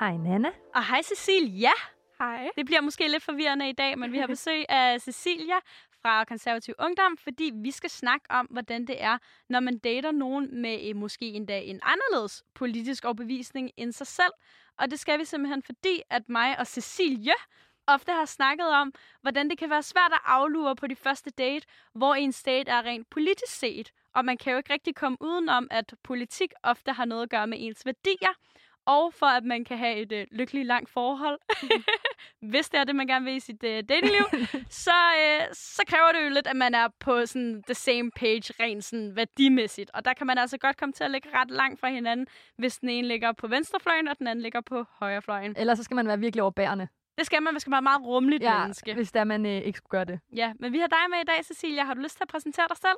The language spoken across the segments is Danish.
Hej Nana. Og hej Cecilia. Hej. Det bliver måske lidt forvirrende i dag, men vi har besøg af Cecilia fra Konservativ Ungdom, fordi vi skal snakke om, hvordan det er, når man dater nogen med eh, måske endda en anderledes politisk overbevisning end sig selv. Og det skal vi simpelthen, fordi at mig og Cecilie ofte har snakket om, hvordan det kan være svært at aflure på de første date, hvor en date er rent politisk set. Og man kan jo ikke rigtig komme udenom, at politik ofte har noget at gøre med ens værdier, og for at man kan have et øh, lykkeligt langt forhold, hvis det er det, man gerne vil i sit øh, datingliv, så, øh, så kræver det jo lidt, at man er på sådan the same page rent sådan værdimæssigt. Og der kan man altså godt komme til at ligge ret langt fra hinanden, hvis den ene ligger på venstrefløjen, og den anden ligger på højrefløjen. Ellers så skal man være virkelig overbærende. Det skal man, man skal være meget rummeligt Ja, menneske. hvis der man øh, ikke skulle gøre det. Ja, men vi har dig med i dag, Cecilia. Har du lyst til at præsentere dig selv?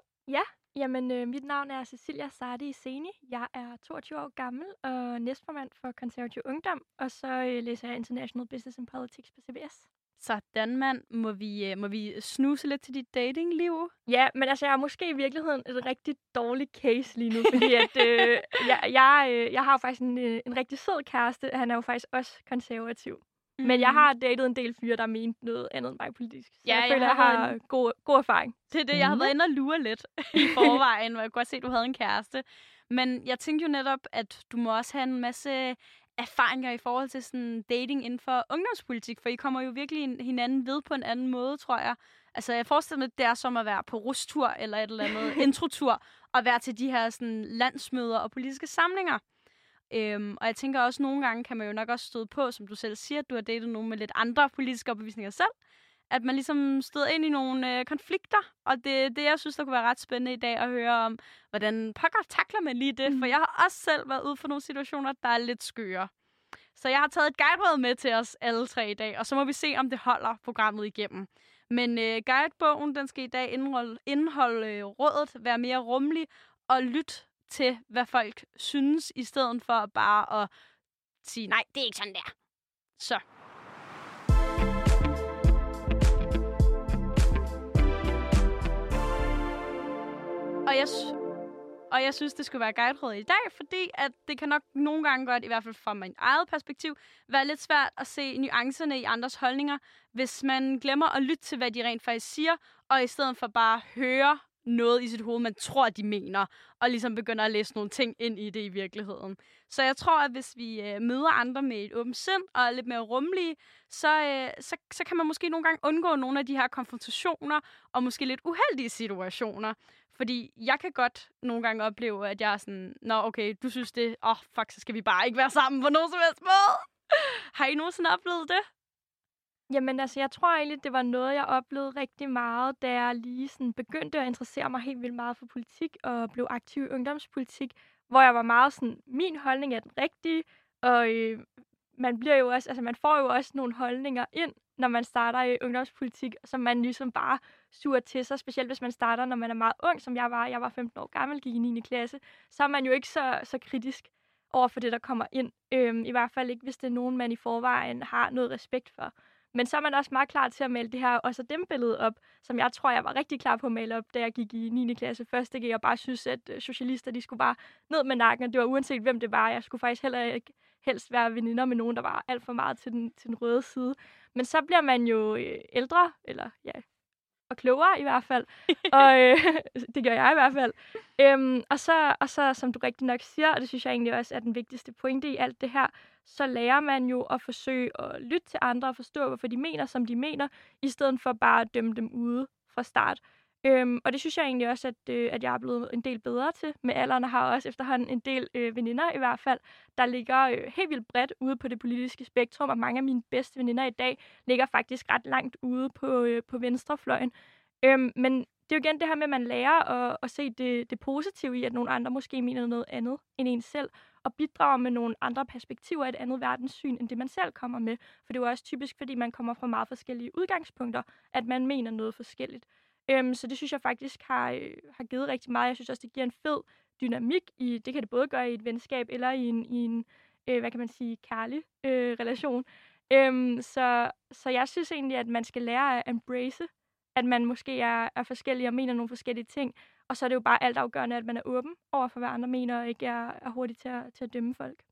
Jamen, øh, mit navn er Cecilia Sardi Seni. Jeg er 22 år gammel og næstformand for Konservativ Ungdom, og så øh, læser jeg International Business and Politics på CBS. Sådan, mand. Må vi, øh, må vi snuse lidt til dit datingliv? Ja, men altså, jeg er måske i virkeligheden et rigtig dårligt case lige nu, fordi at, øh, jeg, jeg, øh, jeg har jo faktisk en, øh, en rigtig sød kæreste. Han er jo faktisk også konservativ. Mm. Men jeg har datet en del fyre, der mente noget andet end mig politisk. Så Ja, jeg jeg føler, jeg har har været god, god erfaring. Det er det, jeg har Mhm. været inde og lure lidt i forvejen, hvor jeg kunne godt se, at du havde en kæreste. Men jeg tænkte jo netop, at du må også have en masse erfaringer i forhold til sådan dating inden for ungdomspolitik, for I kommer jo virkelig hinanden ved på en anden måde, tror jeg. Altså, jeg forestiller mig, det er som at være på rustur eller et eller andet introtur, og være til de her sådan, landsmøder og politiske samlinger. Øhm, og jeg tænker også, at nogle gange kan man jo nok også støde på, som du selv siger, at du har datet nogen med lidt andre politiske opbevisninger selv, at man ligesom støder ind i nogle øh, konflikter, og det det, jeg synes, der kunne være ret spændende i dag at høre om, hvordan pokker takler man lige det, mm. for jeg har også selv været ude for nogle situationer, der er lidt skøre. Så jeg har taget et guideråd med til os alle tre i dag, og så må vi se, om det holder programmet igennem. Men øh, guidebogen, den skal i dag indeholde, indeholde øh, rådet, være mere rummelig og lytte til, hvad folk synes, i stedet for bare at sige, nej, det er ikke sådan der. Så. Og jeg, og jeg synes, det skulle være guiderådet i dag, fordi at det kan nok nogle gange godt, i hvert fald fra min eget perspektiv, være lidt svært at se nuancerne i andres holdninger, hvis man glemmer at lytte til, hvad de rent faktisk siger, og i stedet for bare høre noget i sit hoved, man tror, de mener, og ligesom begynder at læse nogle ting ind i det i virkeligheden. Så jeg tror, at hvis vi øh, møder andre med et åbent sind og er lidt mere rummelige, så, øh, så, så kan man måske nogle gange undgå nogle af de her konfrontationer og måske lidt uheldige situationer. Fordi jeg kan godt nogle gange opleve, at jeg er sådan, nå okay, du synes det, åh oh, fuck, så skal vi bare ikke være sammen på nogen som helst måde. Har I nogensinde oplevet det? Jamen altså, jeg tror egentlig, det var noget, jeg oplevede rigtig meget, da jeg lige sådan begyndte at interessere mig helt vildt meget for politik og blev aktiv i ungdomspolitik, hvor jeg var meget sådan, min holdning er den rigtige, og øh, man bliver jo også, altså man får jo også nogle holdninger ind, når man starter i ungdomspolitik, som man ligesom bare suger til sig, specielt hvis man starter, når man er meget ung, som jeg var. Jeg var 15 år gammel, gik i 9. klasse. Så er man jo ikke så, så kritisk over for det, der kommer ind. Øhm, I hvert fald ikke, hvis det er nogen, man i forvejen har noget respekt for. Men så er man også meget klar til at male det her også dem billede op, som jeg tror, jeg var rigtig klar på at male op, da jeg gik i 9. klasse første G, og bare synes, at øh, socialister, de skulle bare ned med nakken, og det var uanset, hvem det var. Jeg skulle faktisk heller ikke helst være veninder med nogen, der var alt for meget til den, til den røde side. Men så bliver man jo øh, ældre, eller ja, og klogere i hvert fald. og øh, det gør jeg i hvert fald. Øhm, og, så, og så, som du rigtig nok siger, og det synes jeg egentlig også er den vigtigste pointe i alt det her, så lærer man jo at forsøge at lytte til andre og forstå, hvorfor de mener, som de mener, i stedet for bare at dømme dem ude fra start. Øhm, og det synes jeg egentlig også, at, øh, at jeg er blevet en del bedre til. Med alderen og har også efterhånden en del øh, veninder i hvert fald, der ligger øh, helt vildt bredt ude på det politiske spektrum, og mange af mine bedste veninder i dag ligger faktisk ret langt ude på, øh, på venstrefløjen. Øhm, men det er jo igen det her med, at man lærer at, at se det, det positive i, at nogle andre måske mener noget andet end en selv, og bidrager med nogle andre perspektiver, et andet verdenssyn, end det man selv kommer med. For det er jo også typisk, fordi man kommer fra meget forskellige udgangspunkter, at man mener noget forskelligt. Øhm, så det synes jeg faktisk har, øh, har givet rigtig meget. Jeg synes også, det giver en fed dynamik i, det kan det både gøre i et venskab eller i en, i en øh, hvad kan man sige, kærlig øh, relation. Øhm, så, så jeg synes egentlig, at man skal lære at embrace, at man måske er, er forskellig og mener nogle forskellige ting. Og så er det jo bare alt afgørende, at man er åben over for, hvad andre mener, og ikke er, er hurtig til at, til at dømme folk.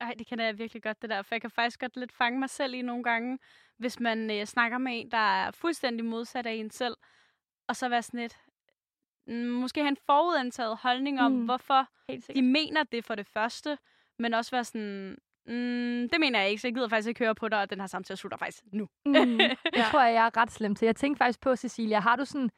Ej, det kender jeg virkelig godt, det der. For jeg kan faktisk godt lidt fange mig selv i nogle gange, hvis man øh, snakker med en, der er fuldstændig modsat af en selv. Og så være sådan lidt... Mm, måske have en forudantaget holdning om, Mm. hvorfor de mener det for det første. Men også være sådan... Mm, det mener jeg ikke, så jeg gider faktisk ikke høre på dig, og den her samtale slutter faktisk nu. Mm. Det tror jeg, jeg er ret slem til. Jeg tænkte faktisk på, Cecilia, har du sådan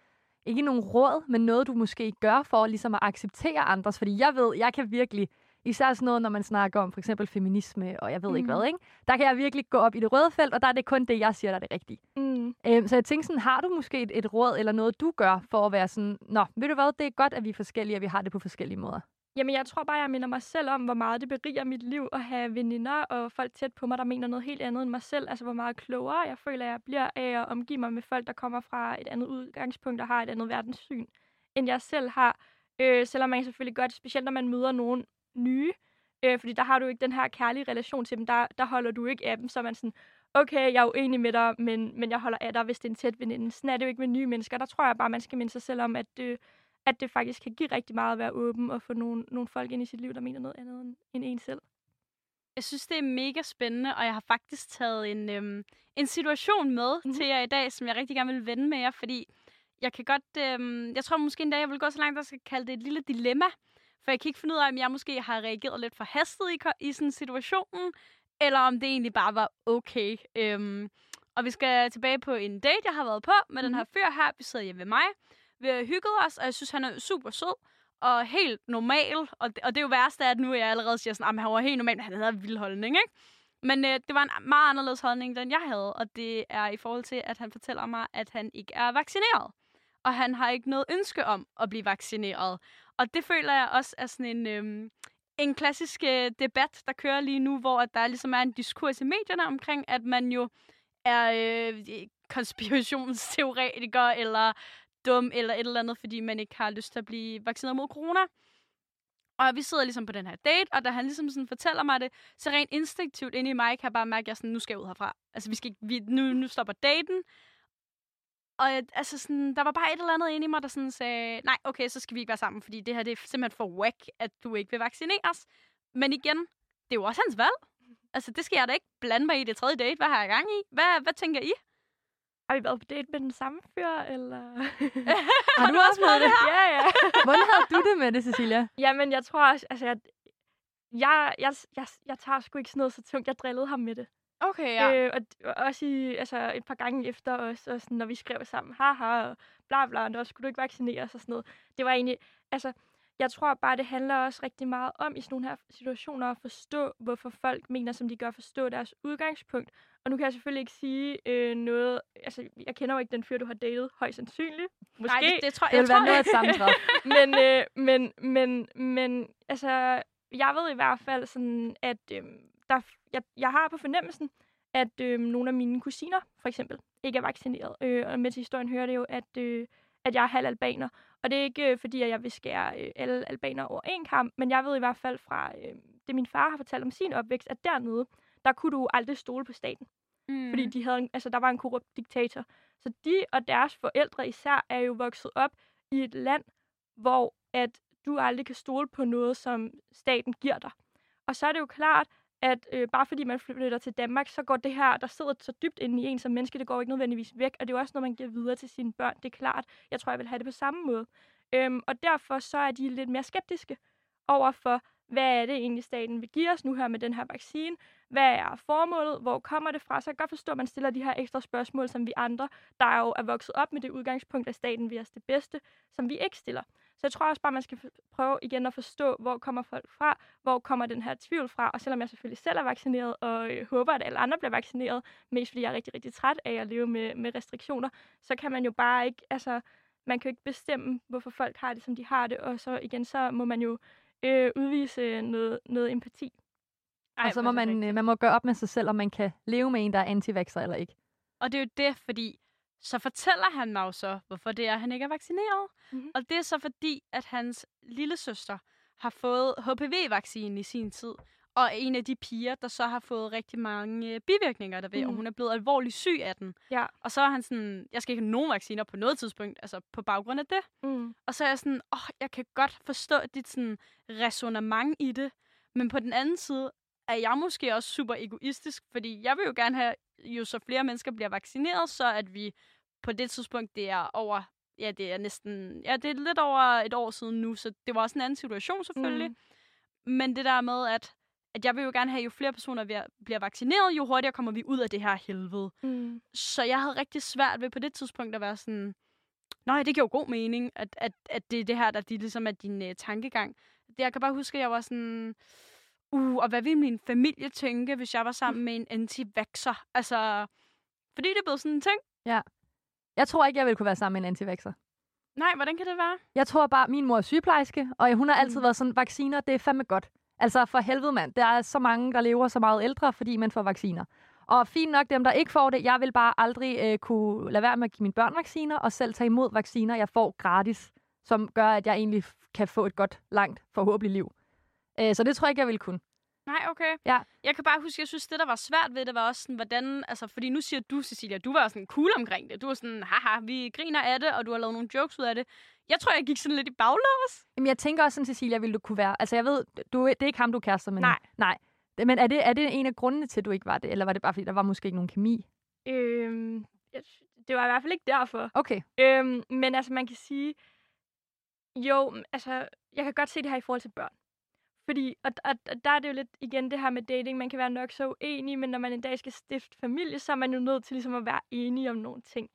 ikke nogen råd, men noget, du måske gør for ligesom at acceptere andres? Fordi jeg ved, jeg kan virkelig, især sådan noget, når man snakker om for eksempel feminisme, og jeg ved mm. ikke Mhm. hvad, ikke? der kan jeg virkelig gå op i det røde felt, og der er det kun det, jeg siger, der er det rigtige. Mm. Øhm, så jeg tænkte sådan, har du måske et, et råd eller noget, du gør for at være sådan, nå, ved du hvad, det er godt, at vi er forskellige, og vi har det på forskellige måder. Jamen, jeg tror bare, jeg minder mig selv om, hvor meget det beriger mit liv at have veninder og folk tæt på mig, der mener noget helt andet end mig selv. Altså, hvor meget klogere jeg føler, jeg bliver af at omgive mig med folk, der kommer fra et andet udgangspunkt og har et andet verdenssyn, end jeg selv har. Øh, selvom man selvfølgelig gør det, specielt når man møder nogen nye. Øh, fordi der har du ikke den her kærlige relation til dem. Der, der holder du ikke af dem, så er man sådan, okay, jeg er uenig med dig, men, men jeg holder af dig, hvis det er en tæt veninde. Sådan er det jo ikke med nye mennesker. Der tror jeg bare, man skal minde sig selv om, at øh, at det faktisk kan give rigtig meget at være åben og få nogle, nogle folk ind i sit liv, der mener noget andet end, end en selv. Jeg synes, det er mega spændende, og jeg har faktisk taget en, øhm, en situation med Mhm. mm-hmm. til jer i dag, som jeg rigtig gerne vil vende med jer, fordi jeg kan godt, øhm, jeg tror måske en dag, jeg vil gå så langt, at jeg skal kalde det et lille dilemma, for jeg kan ikke finde ud af, om jeg måske har reageret lidt for hastet i, i sådan situationen, eller om det egentlig bare var okay. Øhm, og vi skal tilbage på en date, jeg har været på med mm-hmm. den her fyr her. Vi sidder hjemme ved mig. Vi har hygget os, og jeg synes, han er super sød og helt normal. Og det, og det er jo værste, at nu jeg allerede siger sådan, ah, at han var helt normal, men han havde en vild holdning, ikke? Men øh, det var en meget anderledes holdning, end jeg havde, og det er i forhold til, at han fortæller mig, at han ikke er vaccineret. Og han har ikke noget ønske om at blive vaccineret. Og det føler jeg også er sådan en, øh, en klassisk øh, debat, der kører lige nu, hvor der ligesom er en diskurs i medierne omkring, at man jo er øh, konspirationsteoretiker, eller dum, eller et eller andet, fordi man ikke har lyst til at blive vaccineret mod corona. Og vi sidder ligesom på den her date, og da han ligesom sådan fortæller mig det, så rent instinktivt inde i mig kan jeg bare mærke, at jeg sådan, nu skal jeg ud herfra. Altså, vi skal, ikke- vi, nu, nu stopper daten. Og jeg- altså sådan, der var bare et eller andet inde i mig, der sådan sagde, nej, okay, så skal vi ikke være sammen, fordi det her det er simpelthen for whack, at du ikke vil vaccineres. Men igen, det er jo også hans valg. Altså, det skal jeg da ikke blande mig i det tredje date. Hvad har jeg gang i? Hvad, hvad tænker I? Har vi været på date med den samme fyr, eller? Har du også prøvet det? ja, ja. Hvordan havde du det med det, Cecilia? Jamen, jeg tror også, altså, jeg, jeg, jeg, jeg, jeg tager sgu ikke sådan noget så tungt. Jeg drillede ham med det. Okay, Ja. Øh, og, og også i, altså, et par gange efter os, og sådan, når vi skrev sammen, haha, og bla bla, og skulle du ikke vaccineres og sådan noget. Det var egentlig, altså, jeg tror bare, det handler også rigtig meget om i sådan nogle her situationer at forstå, hvorfor folk mener, som de gør, forstå deres udgangspunkt. Og nu kan jeg selvfølgelig ikke sige øh, noget, altså, jeg kender jo ikke den fyr, du har datet, højst sandsynligt. Måske. Nej, det, det tror Det jeg, vil tror, være noget sammentræf. men, øh, men, men, men, altså, jeg ved i hvert fald sådan, at øh, der, jeg, jeg har på fornemmelsen, at øh, nogle af mine kusiner, for eksempel, ikke er vaccineret. Øh, og med til historien hører det jo, at, øh, at jeg er halv albaner. Og det er ikke øh, fordi, at jeg vil skære øh, alle albanere over en kamp, men jeg ved i hvert fald fra øh, det, min far har fortalt om sin opvækst, at dernede, der kunne du aldrig stole på staten. Mm. Fordi de havde, en- altså, der var en korrupt diktator. Så de og deres forældre især er jo vokset op i et land, hvor at du aldrig kan stole på noget, som staten giver dig. Og så er det jo klart, at øh, bare fordi man flytter til Danmark, så går det her, der sidder så dybt inde i en som menneske, det går ikke nødvendigvis væk. Og det er jo også noget, man giver videre til sine børn. Det er klart. Jeg tror, jeg vil have det på samme måde. Øhm, og derfor så er de lidt mere skeptiske over for, hvad er det egentlig, staten vil give os nu her med den her vaccine? Hvad er formålet? Hvor kommer det fra? Så jeg kan godt forstå, at man stiller de her ekstra spørgsmål, som vi andre, der jo er vokset op med det udgangspunkt, at staten vil os det bedste, som vi ikke stiller. Så jeg tror også bare, man skal prøve igen at forstå, hvor kommer folk fra, hvor kommer den her tvivl fra, og selvom jeg selvfølgelig selv er vaccineret, og øh, håber, at alle andre bliver vaccineret, mest fordi jeg er rigtig, rigtig træt af at leve med, med restriktioner, så kan man jo bare ikke, altså, man kan jo ikke bestemme, hvorfor folk har det, som de har det, og så igen, så må man jo øh, udvise noget, noget empati. Ej, og så må man, øh, man må gøre op med sig selv, om man kan leve med en, der er anti eller ikke. Og det er jo det, fordi så fortæller han mig jo så, hvorfor det er, at han ikke er vaccineret. Mhm. Og det er så fordi, at hans lille søster har fået HPV-vaccinen i sin tid. Og en af de piger, der så har fået rigtig mange øh, bivirkninger derved, mm. og hun er blevet alvorligt syg af den. Ja. Og så er han sådan, jeg skal ikke have nogen vacciner på noget tidspunkt, altså på baggrund af det. Mm. Og så er jeg sådan, åh, jeg kan godt forstå dit sådan resonemang i det, men på den anden side er jeg måske også super egoistisk, fordi jeg vil jo gerne have, jo så flere mennesker bliver vaccineret, så at vi på det tidspunkt, det er over, ja, det er næsten, ja, det er lidt over et år siden nu, så det var også en anden situation selvfølgelig. Mm. Men det der med, at, at jeg vil jo gerne have, jo flere personer bliver vaccineret, jo hurtigere kommer vi ud af det her helvede. Mm. Så jeg havde rigtig svært ved på det tidspunkt at være sådan, nej, det giver jo god mening, at, at, at det er det her, der de, ligesom er din uh, tankegang. Jeg kan bare huske, at jeg var sådan, uh, og hvad ville min familie tænke, hvis jeg var sammen med en anti-vaxxer? Altså, fordi det er blevet sådan en ting. Jeg tror ikke, jeg ville kunne være sammen med en antivaxer. Nej, hvordan kan det være? Jeg tror bare, min mor er sygeplejerske, og hun har altid Mm. været sådan, vacciner, det er fandme godt. Altså for helvede mand, der er så mange, der lever så meget ældre, fordi man får vacciner. Og fint nok dem, der ikke får det. Jeg vil bare aldrig øh, kunne lade være med at give mine børn vacciner, og selv tage imod vacciner, jeg får gratis, som gør, at jeg egentlig kan få et godt, langt, forhåbentlig liv. Øh, så det tror jeg ikke, jeg vil kunne. Nej, okay. Ja. Jeg kan bare huske, jeg synes, det, der var svært ved det, var også sådan, hvordan... Altså, fordi nu siger du, Cecilia, du var sådan cool omkring det. Du var sådan, haha, vi griner af det, og du har lavet nogle jokes ud af det. Jeg tror, jeg gik sådan lidt i baglås. Jamen, jeg tænker også sådan, Cecilia, vil du kunne være... Altså, jeg ved, du, det er ikke ham, du er kærester med. Nej. Nej. Men er det, er det en af grundene til, at du ikke var det? Eller var det bare, fordi der var måske ikke nogen kemi? Øhm, det var i hvert fald ikke derfor. Okay. Øhm, men altså, man kan sige, jo, altså, jeg kan godt se det her i forhold til børn. Fordi, og, og, og der er det jo lidt igen det her med dating, man kan være nok så uenig, men når man en dag skal stifte familie, så er man jo nødt til ligesom at være enige om nogle ting.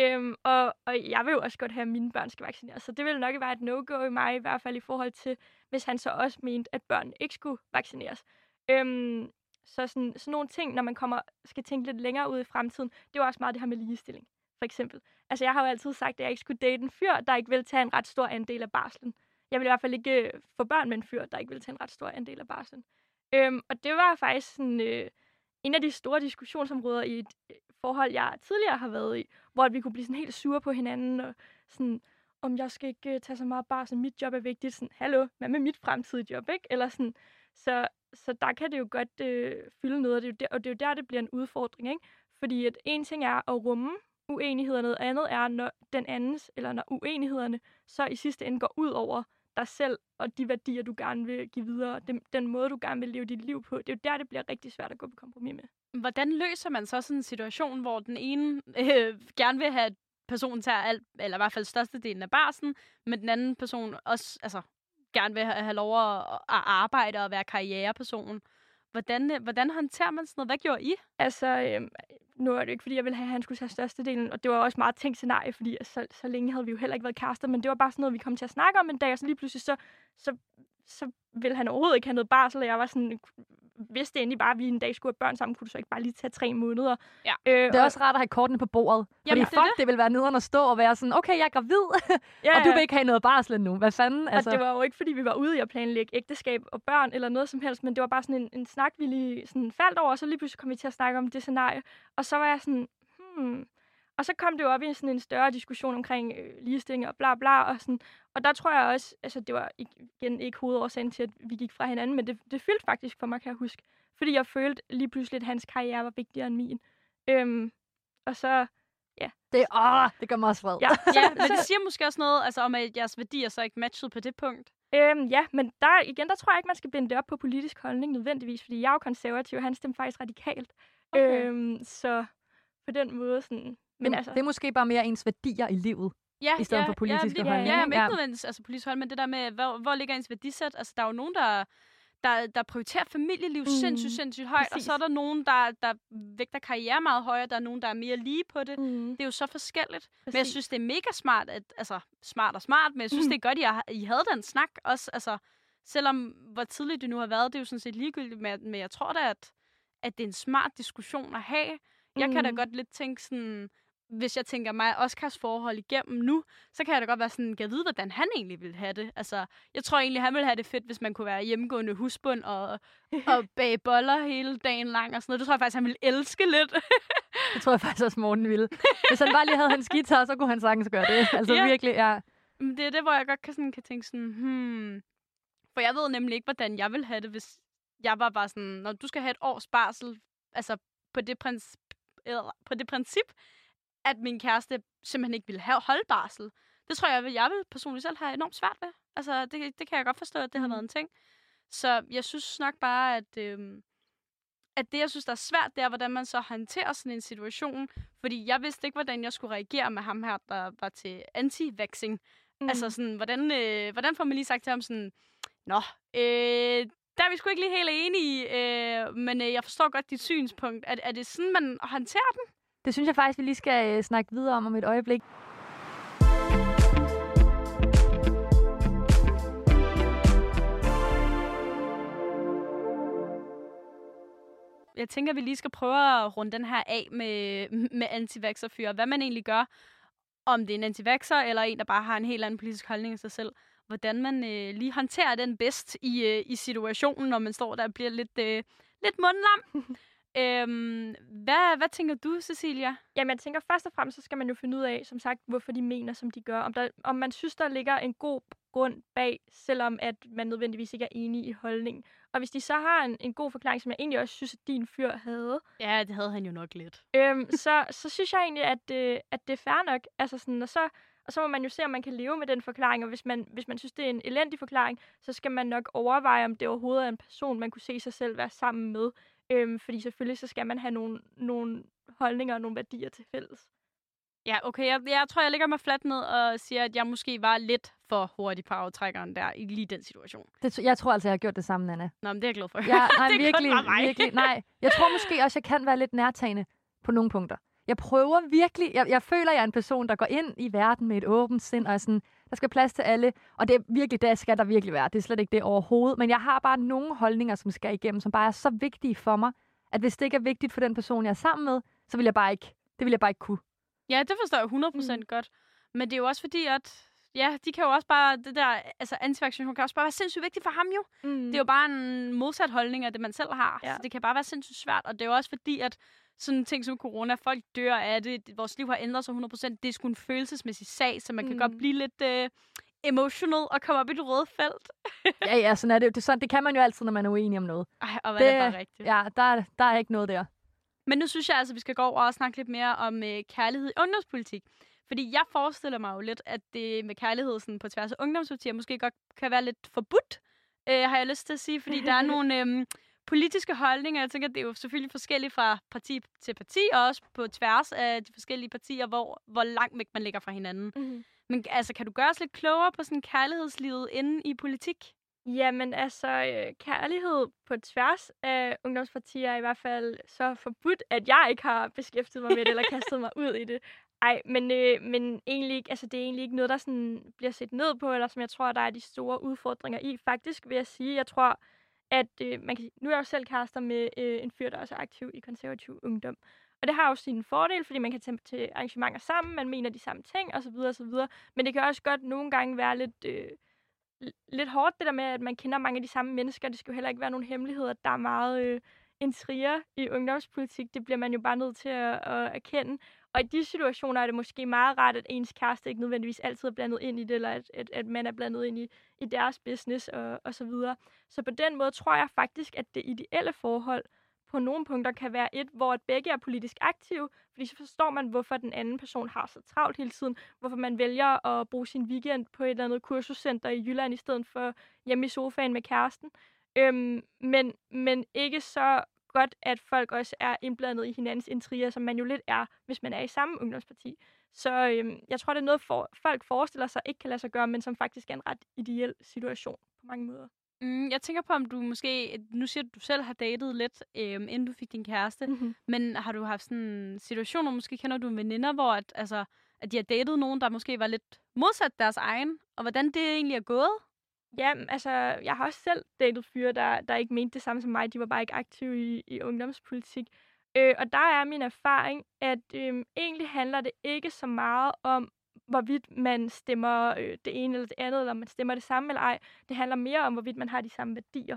Øhm, og, og jeg vil jo også godt have, at mine børn skal vaccineres, så det vil nok være et no-go i mig, i hvert fald i forhold til, hvis han så også mente, at børn ikke skulle vaccineres. Øhm, så sådan, sådan nogle ting, når man kommer, skal tænke lidt længere ud i fremtiden, det er jo også meget det her med ligestilling, for eksempel. Altså, jeg har jo altid sagt, at jeg ikke skulle date en fyr, der ikke vil tage en ret stor andel af barslen. Jeg vil i hvert fald ikke øh, få børn med en fyr, der ikke vil tage en ret stor andel af barslen. Øhm, og det var faktisk sådan, øh, en af de store diskussionsområder i et øh, forhold, jeg tidligere har været i, hvor vi kunne blive sådan helt sure på hinanden, og sådan, om jeg skal ikke øh, tage så meget barsel, mit job er vigtigt. Sådan, hallo, hvad med mit fremtidige job, ikke? Eller sådan, så, så der kan det jo godt øh, fylde noget, og det, er jo der, og det er jo der, det bliver en udfordring, ikke? Fordi at en ting er at rumme uenigheder, noget andet er, når den andens, eller når uenighederne, så i sidste ende går ud over dig selv, og de værdier, du gerne vil give videre, den, den måde, du gerne vil leve dit liv på. Det er jo der, det bliver rigtig svært at gå på kompromis med. Hvordan løser man så sådan en situation, hvor den ene øh, gerne vil have, at personen tager alt, eller i hvert fald størstedelen af barsen, men den anden person også altså, gerne vil have, have lov at, at arbejde og være karriereperson. Hvordan, øh, hvordan håndterer man sådan noget? Hvad gjorde I? Altså, øhm, nu er det jo ikke, fordi jeg ville have, at han skulle tage størstedelen, og det var også meget tænkt scenarie, fordi så, så længe havde vi jo heller ikke været kærester, men det var bare sådan noget, vi kom til at snakke om en dag, og så lige pludselig så, så, så ville han overhovedet ikke have noget barsel, og jeg var sådan, hvis det endelig bare, at vi en dag skulle have børn sammen, kunne du så ikke bare lige tage tre måneder? Ja. Øh, Det er også rart at have kortene på bordet. Jamen, fordi det fuck, det, det vil være nederen at stå og være sådan, okay, jeg er gravid, ja, og du vil ikke have noget barsel nu. Hvad fanden? Altså. Og det var jo ikke, fordi vi var ude i at planlægge ægteskab og børn eller noget som helst, men det var bare sådan en, en snak, vi lige sådan faldt over, og så lige pludselig kom vi til at snakke om det scenarie. Og så var jeg sådan, hmm. Og så kom det jo op i sådan en større diskussion omkring øh, ligestilling og bla bla. Og, sådan. og der tror jeg også, altså det var igen ikke hovedårsagen til, at vi gik fra hinanden, men det, det fyldte faktisk for mig, kan jeg huske. Fordi jeg følte lige pludselig, at hans karriere var vigtigere end min. Øhm, og så, Det, åh, det gør mig også vred. ja. Ja, men det siger måske også noget altså, om, at jeres værdier så ikke matchede på det punkt. Øhm, ja, men der, igen, der tror jeg ikke, man skal binde det op på politisk holdning nødvendigvis, fordi jeg er jo konservativ, og han stemte faktisk radikalt. Okay. Øhm, så på den måde sådan... Men, Men altså, det er måske bare mere ens værdier i livet. Ja, I stedet ja, for politiske ja, holdninger, Ja, ja, men ikke nødvendigvis altså, politisk hold, men det der med, hvor, hvor ligger ens værdisæt? Altså, der er jo nogen, der, der, der prioriterer familieliv mm. Mm, sindssygt, sindssygt højt, præcis. og så er der nogen, der, der vægter karriere meget højere, der er nogen, der er mere lige på det. mm, Det er jo så forskelligt. Men jeg præcis. synes, det er mega smart, at, altså smart og smart, men jeg synes, Mm. det er godt, at I, I havde den snak også, altså, selvom hvor tidligt det nu har været, det er jo sådan set ligegyldigt, men, men jeg tror da, at, at det er en smart diskussion at have. Jeg kan da Mm. godt lidt tænke sådan, hvis jeg tænker mig Oscars forhold igennem nu, så kan jeg da godt være sådan, kan jeg vide, hvordan han egentlig ville have det. Altså, jeg tror egentlig, han ville have det fedt, hvis man kunne være hjemmegående husbund og, og bage boller hele dagen lang og sådan noget. Det tror jeg faktisk, han ville elske lidt. Det tror jeg faktisk også, Morten ville. Hvis han bare lige havde hans guitar, så kunne han sagtens gøre det. Altså Ja. virkelig, ja. Men det er det, hvor jeg godt kan, sådan, kan tænke sådan, hmm... For jeg ved nemlig ikke, hvordan jeg vil have det, hvis jeg var bare sådan, når du skal have et års barsel, altså på det, princip, eller på det princip, at min kæreste simpelthen ikke ville have holde barsel. Det tror jeg, jeg vil personligt selv have enormt svært ved. Altså, det, det kan jeg godt forstå, at det har været en ting. Så jeg synes nok bare, at, øhm, at det, jeg synes, der er svært, det er, hvordan man så håndterer sådan en situation. Fordi jeg vidste ikke, hvordan jeg skulle reagere med ham her, der var til anti-vaxing. Mm. Altså sådan, hvordan, øh, hvordan får man lige sagt til ham sådan, Nå, øh, der er vi sgu ikke lige helt enige, øh, men øh, jeg forstår godt dit synspunkt. Er, er det sådan, man håndterer den? Det synes jeg faktisk, vi lige skal øh, snakke videre om om et øjeblik. Jeg tænker, at vi lige skal prøve at runde den her af med, med antivaxerfyre. Hvad man egentlig gør, om det er en antivaxer eller en, der bare har en helt anden politisk holdning i sig selv. Hvordan man øh, lige håndterer den bedst i, øh, i situationen, når man står der og bliver lidt, øh, lidt mundlam. Øhm, hvad, hvad tænker du, Cecilia? Jamen, jeg tænker først og fremmest, så skal man jo finde ud af, som sagt, hvorfor de mener, som de gør. Om, der, om man synes, der ligger en god grund bag, selvom at man nødvendigvis ikke er enig i holdningen. Og hvis de så har en, en god forklaring, som jeg egentlig også synes, at din fyr havde. Ja, det havde han jo nok lidt. Øhm, så, så synes jeg egentlig, at, øh, at det er fair nok. Altså sådan, og, så, og så må man jo se, om man kan leve med den forklaring. Og hvis man, hvis man synes, det er en elendig forklaring, så skal man nok overveje, om det overhovedet er en person, man kunne se sig selv være sammen med. Øhm, fordi selvfølgelig så skal man have nogle, nogle holdninger og nogle værdier til fælles. Ja, okay. Jeg, jeg tror, jeg ligger mig fladt ned og siger, at jeg måske var lidt for hurtig på aftrækkeren der i lige den situation. Det, jeg tror altså, jeg har gjort det samme, Anna. Nå, men det er jeg glad for. Ja, nej, det virkelig, virkelig. Nej, jeg tror måske også, jeg kan være lidt nærtagende på nogle punkter. Jeg prøver virkelig, jeg, jeg føler, jeg er en person, der går ind i verden med et åbent sind, og er sådan, der skal plads til alle, og det er virkelig, det skal der virkelig være. Det er slet ikke det overhovedet, men jeg har bare nogle holdninger, som skal igennem, som bare er så vigtige for mig, at hvis det ikke er vigtigt for den person, jeg er sammen med, så vil jeg bare ikke, det vil jeg bare ikke kunne. Ja, det forstår jeg 100% mm. godt. Men det er jo også fordi, at ja, de kan jo også bare, det der, altså antivaccination kan også bare være sindssygt vigtigt for ham jo. Mm. Det er jo bare en modsat holdning af det, man selv har. Ja. Så det kan bare være sindssygt svært, og det er jo også fordi, at sådan ting som corona, folk dør af det, vores liv har ændret sig 100%, det er sgu en følelsesmæssig sag, så man mm. kan godt blive lidt uh, emotional og komme op i det røde felt. ja, ja, sådan er det. Det, sådan, det kan man jo altid, når man er uenig om noget. Ej, og hvad det, er bare rigtigt. Ja, der, der er ikke noget der. Men nu synes jeg altså, at vi skal gå over og snakke lidt mere om øh, kærlighed i ungdomspolitik. Fordi jeg forestiller mig jo lidt, at det med kærlighed sådan på tværs af ungdomspartier måske godt kan være lidt forbudt, øh, har jeg lyst til at sige. Fordi der er nogle øh, politiske holdninger. Jeg tænker, at det er jo selvfølgelig forskelligt fra parti til parti, og også på tværs af de forskellige partier, hvor, hvor langt væk man ligger fra hinanden. Mm-hmm. Men altså, kan du gøre os lidt klogere på sådan kærlighedslivet inde i politik? Jamen altså, øh, kærlighed på tværs af ungdomspartier er i hvert fald så forbudt, at jeg ikke har beskæftiget mig med det, eller kastet mig ud i det. Ej, men, øh, men egentlig ikke, altså, det er egentlig ikke noget, der sådan bliver set ned på, eller som jeg tror, der er de store udfordringer i. Faktisk vil jeg sige, jeg tror, at øh, man kan, nu er jeg jo selv kærester med øh, en fyr, der også er aktiv i konservativ ungdom. Og det har jo sine fordele, fordi man kan tage til arrangementer sammen, man mener de samme ting osv. osv. Men det kan også godt nogle gange være lidt... Øh, lidt hårdt, det der med, at man kender mange af de samme mennesker. Det skal jo heller ikke være nogen hemmelighed, at der er meget øh, intriger i ungdomspolitik. Det bliver man jo bare nødt til at, at erkende. Og i de situationer er det måske meget rart, at ens kæreste ikke nødvendigvis altid er blandet ind i det, eller at, at, at man er blandet ind i, i deres business og, og så videre. Så på den måde tror jeg faktisk, at det ideelle forhold på nogle punkter kan være et, hvor begge er politisk aktive, fordi så forstår man, hvorfor den anden person har så travlt hele tiden, hvorfor man vælger at bruge sin weekend på et eller andet kursuscenter i Jylland, i stedet for hjemme i sofaen med kæresten. Øhm, men, men ikke så godt, at folk også er indblandet i hinandens intriger, som man jo lidt er, hvis man er i samme ungdomsparti. Så øhm, jeg tror, det er noget, for, folk forestiller sig ikke kan lade sig gøre, men som faktisk er en ret ideel situation på mange måder. Mm, jeg tænker på, om du måske... Nu siger du, du selv har datet lidt, øhm, inden du fik din kæreste. Mm-hmm. Men har du haft sådan situationer, måske kender du veninder, hvor at, altså, at de har datet nogen, der måske var lidt modsat deres egen? Og hvordan det egentlig er gået? Ja, altså, jeg har også selv datet fyre, der, der ikke mente det samme som mig. De var bare ikke aktive i, i ungdomspolitik. Øh, og der er min erfaring, at øh, egentlig handler det ikke så meget om, hvorvidt man stemmer øh, det ene eller det andet, eller man stemmer det samme eller ej. Det handler mere om, hvorvidt man har de samme værdier.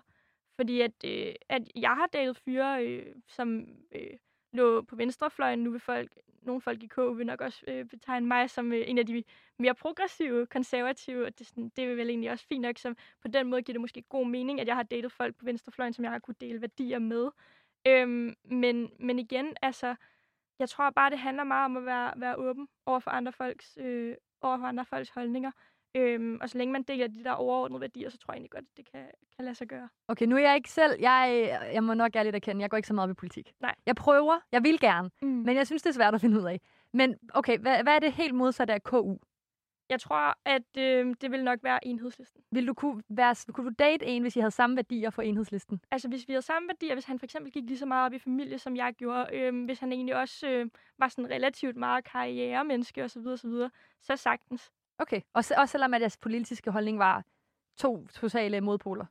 Fordi at, øh, at jeg har datet fyre, øh, som øh, lå på venstrefløjen. Nu vil folk, nogle folk i KU vil nok også øh, betegne mig som øh, en af de mere progressive, konservative. Og det, sådan, det er vel egentlig også fint nok, så på den måde giver det måske god mening, at jeg har datet folk på venstrefløjen, som jeg har kunne dele værdier med. Øhm, men, men igen, altså, jeg tror bare, det handler meget om at være, være åben over for andre folks, øh, over for andre folks holdninger. Øhm, og så længe man deler de der overordnede værdier, så tror jeg egentlig godt, at det kan, kan lade sig gøre. Okay, nu er jeg ikke selv... Jeg, jeg må nok ærligt erkende, jeg går ikke så meget op i politik. Nej. Jeg prøver. Jeg vil gerne. Mm. Men jeg synes, det er svært at finde ud af. Men okay, hvad, hvad er det helt modsatte af KU? Jeg tror, at øh, det vil nok være enhedslisten. Vil du kunne, være, kunne du date en, hvis I havde samme værdier for enhedslisten? Altså hvis vi havde samme værdier, hvis han for eksempel gik lige så meget op i familie, som jeg gjorde, øh, hvis han egentlig også øh, var sådan relativt meget karrieremenneske osv., så, så, så sagtens. Okay, og også selvom at jeres politiske holdning var to totale modpoler.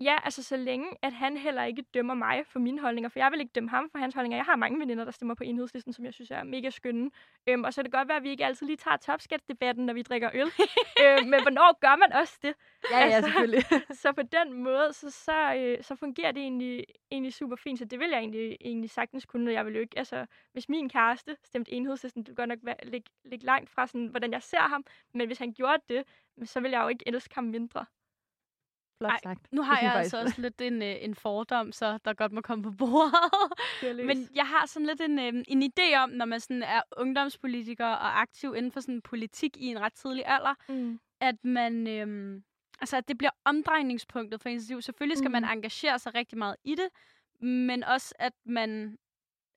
Ja, altså så længe, at han heller ikke dømmer mig for mine holdninger, for jeg vil ikke dømme ham for hans holdninger. Jeg har mange veninder, der stemmer på enhedslisten, som jeg synes er mega skønne. Øhm, og så er det godt være, at vi ikke altid lige tager topskatdebatten, når vi drikker øl. øhm, men hvornår gør man også det? Ja, ja, Altså, selvfølgelig. så på den måde, så, så, øh, så fungerer det egentlig, egentlig super fint. Så det vil jeg egentlig, egentlig sagtens kunne, og jeg vil jo ikke, altså, hvis min kæreste stemte enhedslisten, det vil godt nok være, ligge, ligge langt fra, sådan, hvordan jeg ser ham. Men hvis han gjorde det, så vil jeg jo ikke elske ham mindre. Flot Ej, sagt. Nu har jeg altså også lidt en, øh, en fordom, så der godt må komme på bordet. Men jeg har sådan lidt en, øh, en idé om, når man sådan er ungdomspolitiker og aktiv inden for sådan politik i en ret tidlig alder, mm. at man... Øh, altså, at det bliver omdrejningspunktet for ens liv. Selvfølgelig skal mm. man engagere sig rigtig meget i det, men også, at man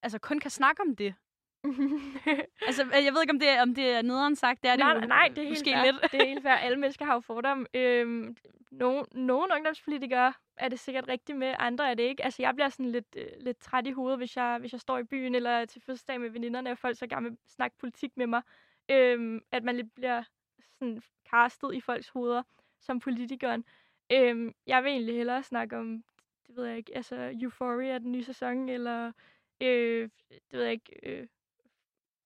altså, kun kan snakke om det. Altså, jeg ved ikke, om det er, om det er nederen sagt. Det er det nej, jo nej, det er helt fair. lidt. Det er helt fair. Alle mennesker har jo fordomme. Øhm, nogle, nogle ungdomspolitikere er det sikkert rigtigt med, andre er det ikke. Altså, jeg bliver sådan lidt, øh, lidt træt i hovedet, hvis jeg, hvis jeg står i byen eller er til fødselsdag med veninderne, og folk så gerne vil snakke politik med mig. Øhm, at man lidt bliver sådan castet i folks hoveder som politikeren. Øhm, jeg vil egentlig hellere snakke om, det ved jeg ikke, altså Euphoria, den nye sæson, eller øh, det ved jeg ikke, øh,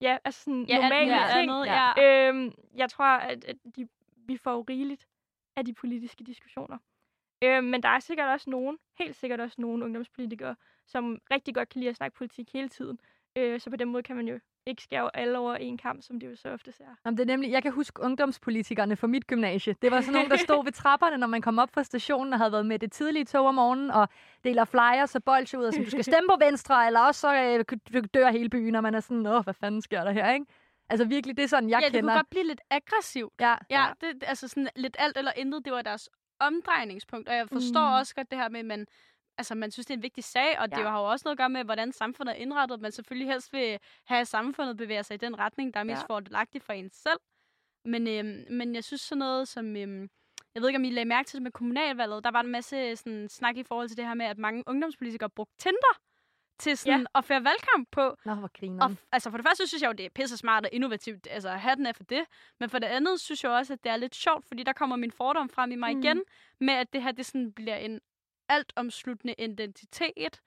ja, altså sådan Ja, normale muligt ting. andet, Ja. ja. Øhm, jeg tror, at, at de, vi får rigeligt af de politiske diskussioner. Øhm, men der er sikkert også nogen, helt sikkert også nogen ungdomspolitikere, som rigtig godt kan lide at snakke politik hele tiden. Øh, så på den måde kan man jo ikke skære alle over en kamp, som det jo så ofte er. Jamen, det er nemlig, jeg kan huske ungdomspolitikerne fra mit gymnasie. Det var sådan nogle, der stod ved trapperne, når man kom op fra stationen og havde været med det tidlige tog om morgenen, og deler flyers og bolsje ud, og sådan, du skal stemme på venstre, eller også så øh, dør hele byen, og man er sådan, åh, hvad fanden sker der her, ikke? Altså virkelig, det er sådan, jeg ja, det kender. kunne godt blive lidt aggressivt. Ja, Ja, det, det- altså sådan lidt alt eller intet, det var deres omdrejningspunkt. Og jeg forstår mm. også godt det her med, at man, altså, man synes, det er en vigtig sag, og det Ja. har jo også noget at gøre med, hvordan samfundet er indrettet. Man selvfølgelig helst vil have, at samfundet bevæger sig i den retning, der er mest Ja. fordelagtigt for en selv. Men, øhm, men jeg synes sådan noget som... Øhm, jeg ved ikke, om I lagde mærke til det med kommunalvalget. Der var en masse sådan, snak i forhold til det her med, at mange ungdomspolitikere brugte Tinder til sådan, ja. at føre valgkamp på. Nå, hvor griner Og altså for det første synes jeg jo, det er pisse smart og innovativt. Altså hatten er for det. Men for det andet synes jeg også, at det er lidt sjovt, fordi der kommer min fordom frem i mig mm. igen, med at det her det sådan bliver en altomsluttende identitet.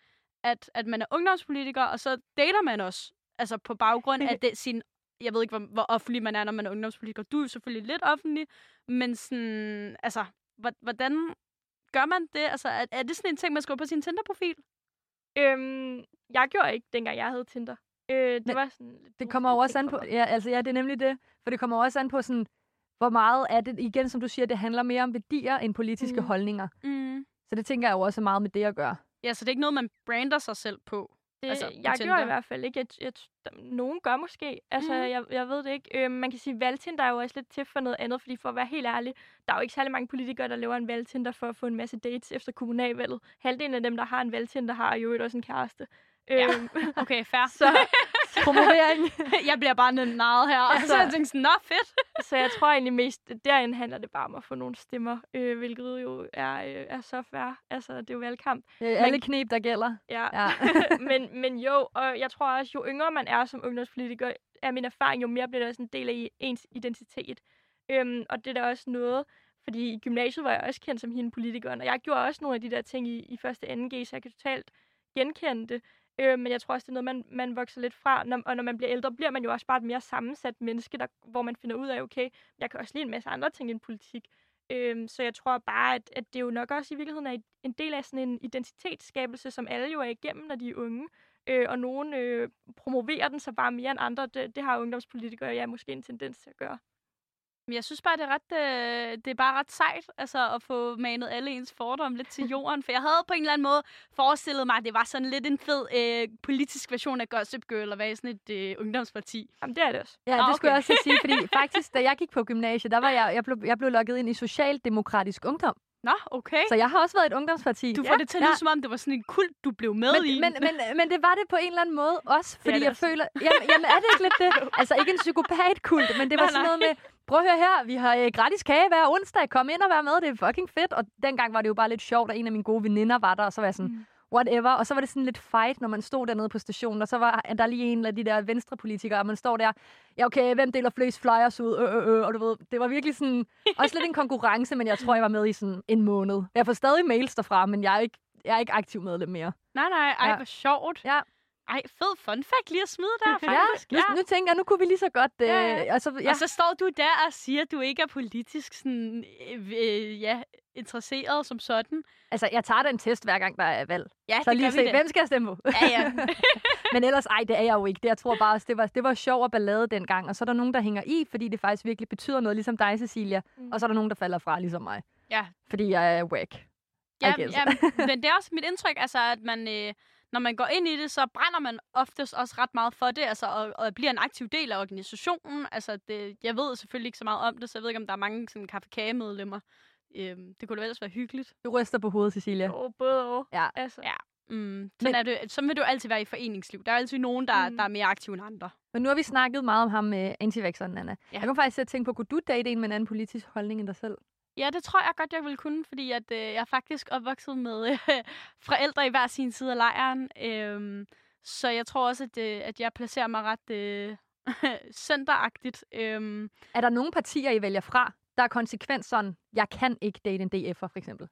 At, at man er ungdomspolitiker, og så dater man også. Altså på baggrund af det, sin... Jeg ved ikke, hvor, hvor offentlig man er, når man er ungdomspolitiker. Du er selvfølgelig lidt offentlig, men sådan... Altså, hvor- hvordan gør man det? Altså, er, er det sådan en ting, man skriver på sin Tinder-profil? Øhm, jeg gjorde ikke, dengang jeg havde Tinder. Øh, det Men var sådan Det kommer jo også an på, ja, altså ja, det er nemlig det. For det kommer også an på sådan, hvor meget er det, igen som du siger, det handler mere om værdier end politiske Mm. holdninger. Mm. Så det tænker jeg jo også er meget med det at gøre. Ja, så det er ikke noget, man brander sig selv på. Det, Altså, jeg Tinder. gjorde i hvert fald ikke. Jeg, jeg, der, nogen gør måske. Altså, mm. jeg, jeg ved det ikke. Øh, man kan sige, valgtinder er jo også lidt til for noget andet, fordi for at være helt ærlig, der er jo ikke særlig mange politikere, der laver en valgtinder for at få en masse dates efter kommunalvalget. Halvdelen af dem, der har en valgtinder, har jo også en kæreste. Ja. Øhm, Okay, fair. så, Promovering. jeg bliver bare narret her, og så Altså- jeg tænkte sådan, nå fedt. så jeg tror egentlig mest, derinde handler det bare om at få nogle stemmer, øh, hvilket jo er, øh, er så fair. Altså, det er jo valgkamp. Det er alle knep, der gælder. Ja. Ja. men, men jo, og jeg tror også, jo yngre man er som ungdomspolitiker, er min erfaring, jo mere bliver det også en del af ens identitet. Øhm, og det er da også noget, fordi i gymnasiet var jeg også kendt som hende politikeren, og jeg gjorde også nogle af de der ting i, i første og 2G, så jeg kan totalt genkende det. Øh, men jeg tror også, det er noget, man, man vokser lidt fra, når, og når man bliver ældre, bliver man jo også bare et mere sammensat menneske, der, hvor man finder ud af, okay, jeg kan også lide en masse andre ting end politik. Øh, så jeg tror bare, at, at det jo nok også i virkeligheden er en del af sådan en identitetsskabelse, som alle jo er igennem, når de er unge. Øh, og nogen øh, promoverer den så bare mere end andre. Det, det har ungdomspolitikere ja, måske en tendens til at gøre. Men jeg synes bare, det er, ret, øh, det er bare ret sejt altså, at få manet alle ens fordomme lidt til jorden. For jeg havde på en eller anden måde forestillet mig, at det var sådan lidt en fed øh, politisk version af Gossip Girl at være sådan et øh, ungdomsparti. Jamen, det er det også. Ja, det Ah, skulle okay. jeg også sige, fordi faktisk, da jeg gik på gymnasiet, der var jeg, jeg blev, jeg blev lukket ind i Socialdemokratisk Ungdom. Nå, okay. Så jeg har også været i et ungdomsparti. Du får det til at lyde, som om det var sådan en kult, du blev med men, i. men, men, men det var det på en eller anden måde også, fordi det jeg også. føler... Jamen, jamen, er det ikke lidt det? Altså ikke en psykopatkult, men det var Nej, sådan nej. noget med, prøv at høre her, vi har øh, gratis kage hver onsdag, kom ind og vær med, det er fucking fedt. Og dengang var det jo bare lidt sjovt, at en af mine gode veninder var der, og så var jeg sådan, Mm. whatever. Og så var det sådan lidt fight, når man stod dernede på stationen, og så var der lige en af de der venstrepolitikere, og man står der, ja okay, hvem deler flest flyers ud, øh, øh, øh, og du ved, det var virkelig sådan, også lidt en konkurrence, men jeg tror, jeg var med i sådan en måned. Jeg får stadig mails derfra, men jeg er ikke, jeg er ikke aktiv medlem mere. Nej, nej, ej, Ja. hvor sjovt. Ja. Ej, fed fun fact lige at smide der, Ja, faktisk. nu, nu tænker jeg, nu kunne vi lige så godt... Øh, Ja, ja. Altså, ja. Og så står du der og siger, at du ikke er politisk sådan, øh, øh, ja, interesseret som sådan. altså, jeg tager da en test, hver gang der er valg. Ja, Så det lige se, da. hvem skal jeg stemme på? Ja, ja. Men ellers, ej, det er jeg jo ikke. Det, jeg tror bare også, det var, det var sjov og ballade dengang. Og så er der nogen, der hænger i, fordi det faktisk virkelig betyder noget, ligesom dig, Cecilia. Mm. Og så er der nogen, der falder fra, ligesom mig. Ja. Fordi jeg er whack. ja, ja, men det er også mit indtryk, altså, at man, øh, når man går ind i det, så brænder man oftest også ret meget for det, altså, og, og bliver en aktiv del af organisationen. Altså, det, jeg ved selvfølgelig ikke så meget om det, så jeg ved ikke, om der er mange sådan, kaffe-kage-medlemmer. Øhm, det kunne da ellers være hyggeligt. Du ryster på hovedet, Cecilia. Jo, både og. Ja. Altså, Ja. Mm, sådan, Men- er det, sådan vil du altid være i foreningsliv. Der er altid nogen, der, Mm. der er mere aktive end andre. Men nu har vi snakket meget om ham med antivaxeren, Anna. Ja. Jeg kom faktisk til at tænke på, kunne du date en med en anden politisk holdning end dig selv? Ja, det tror jeg godt, jeg vil kunne, fordi at, øh, jeg er faktisk opvokset med øh, forældre i hver sin side af lejren. Øhm, så jeg tror også, at, øh, at jeg placerer mig ret øh, centeragtigt. Øhm, Er der nogle partier, I vælger fra, der er konsekvens sådan, jeg kan ikke date en DF'er, for eksempel?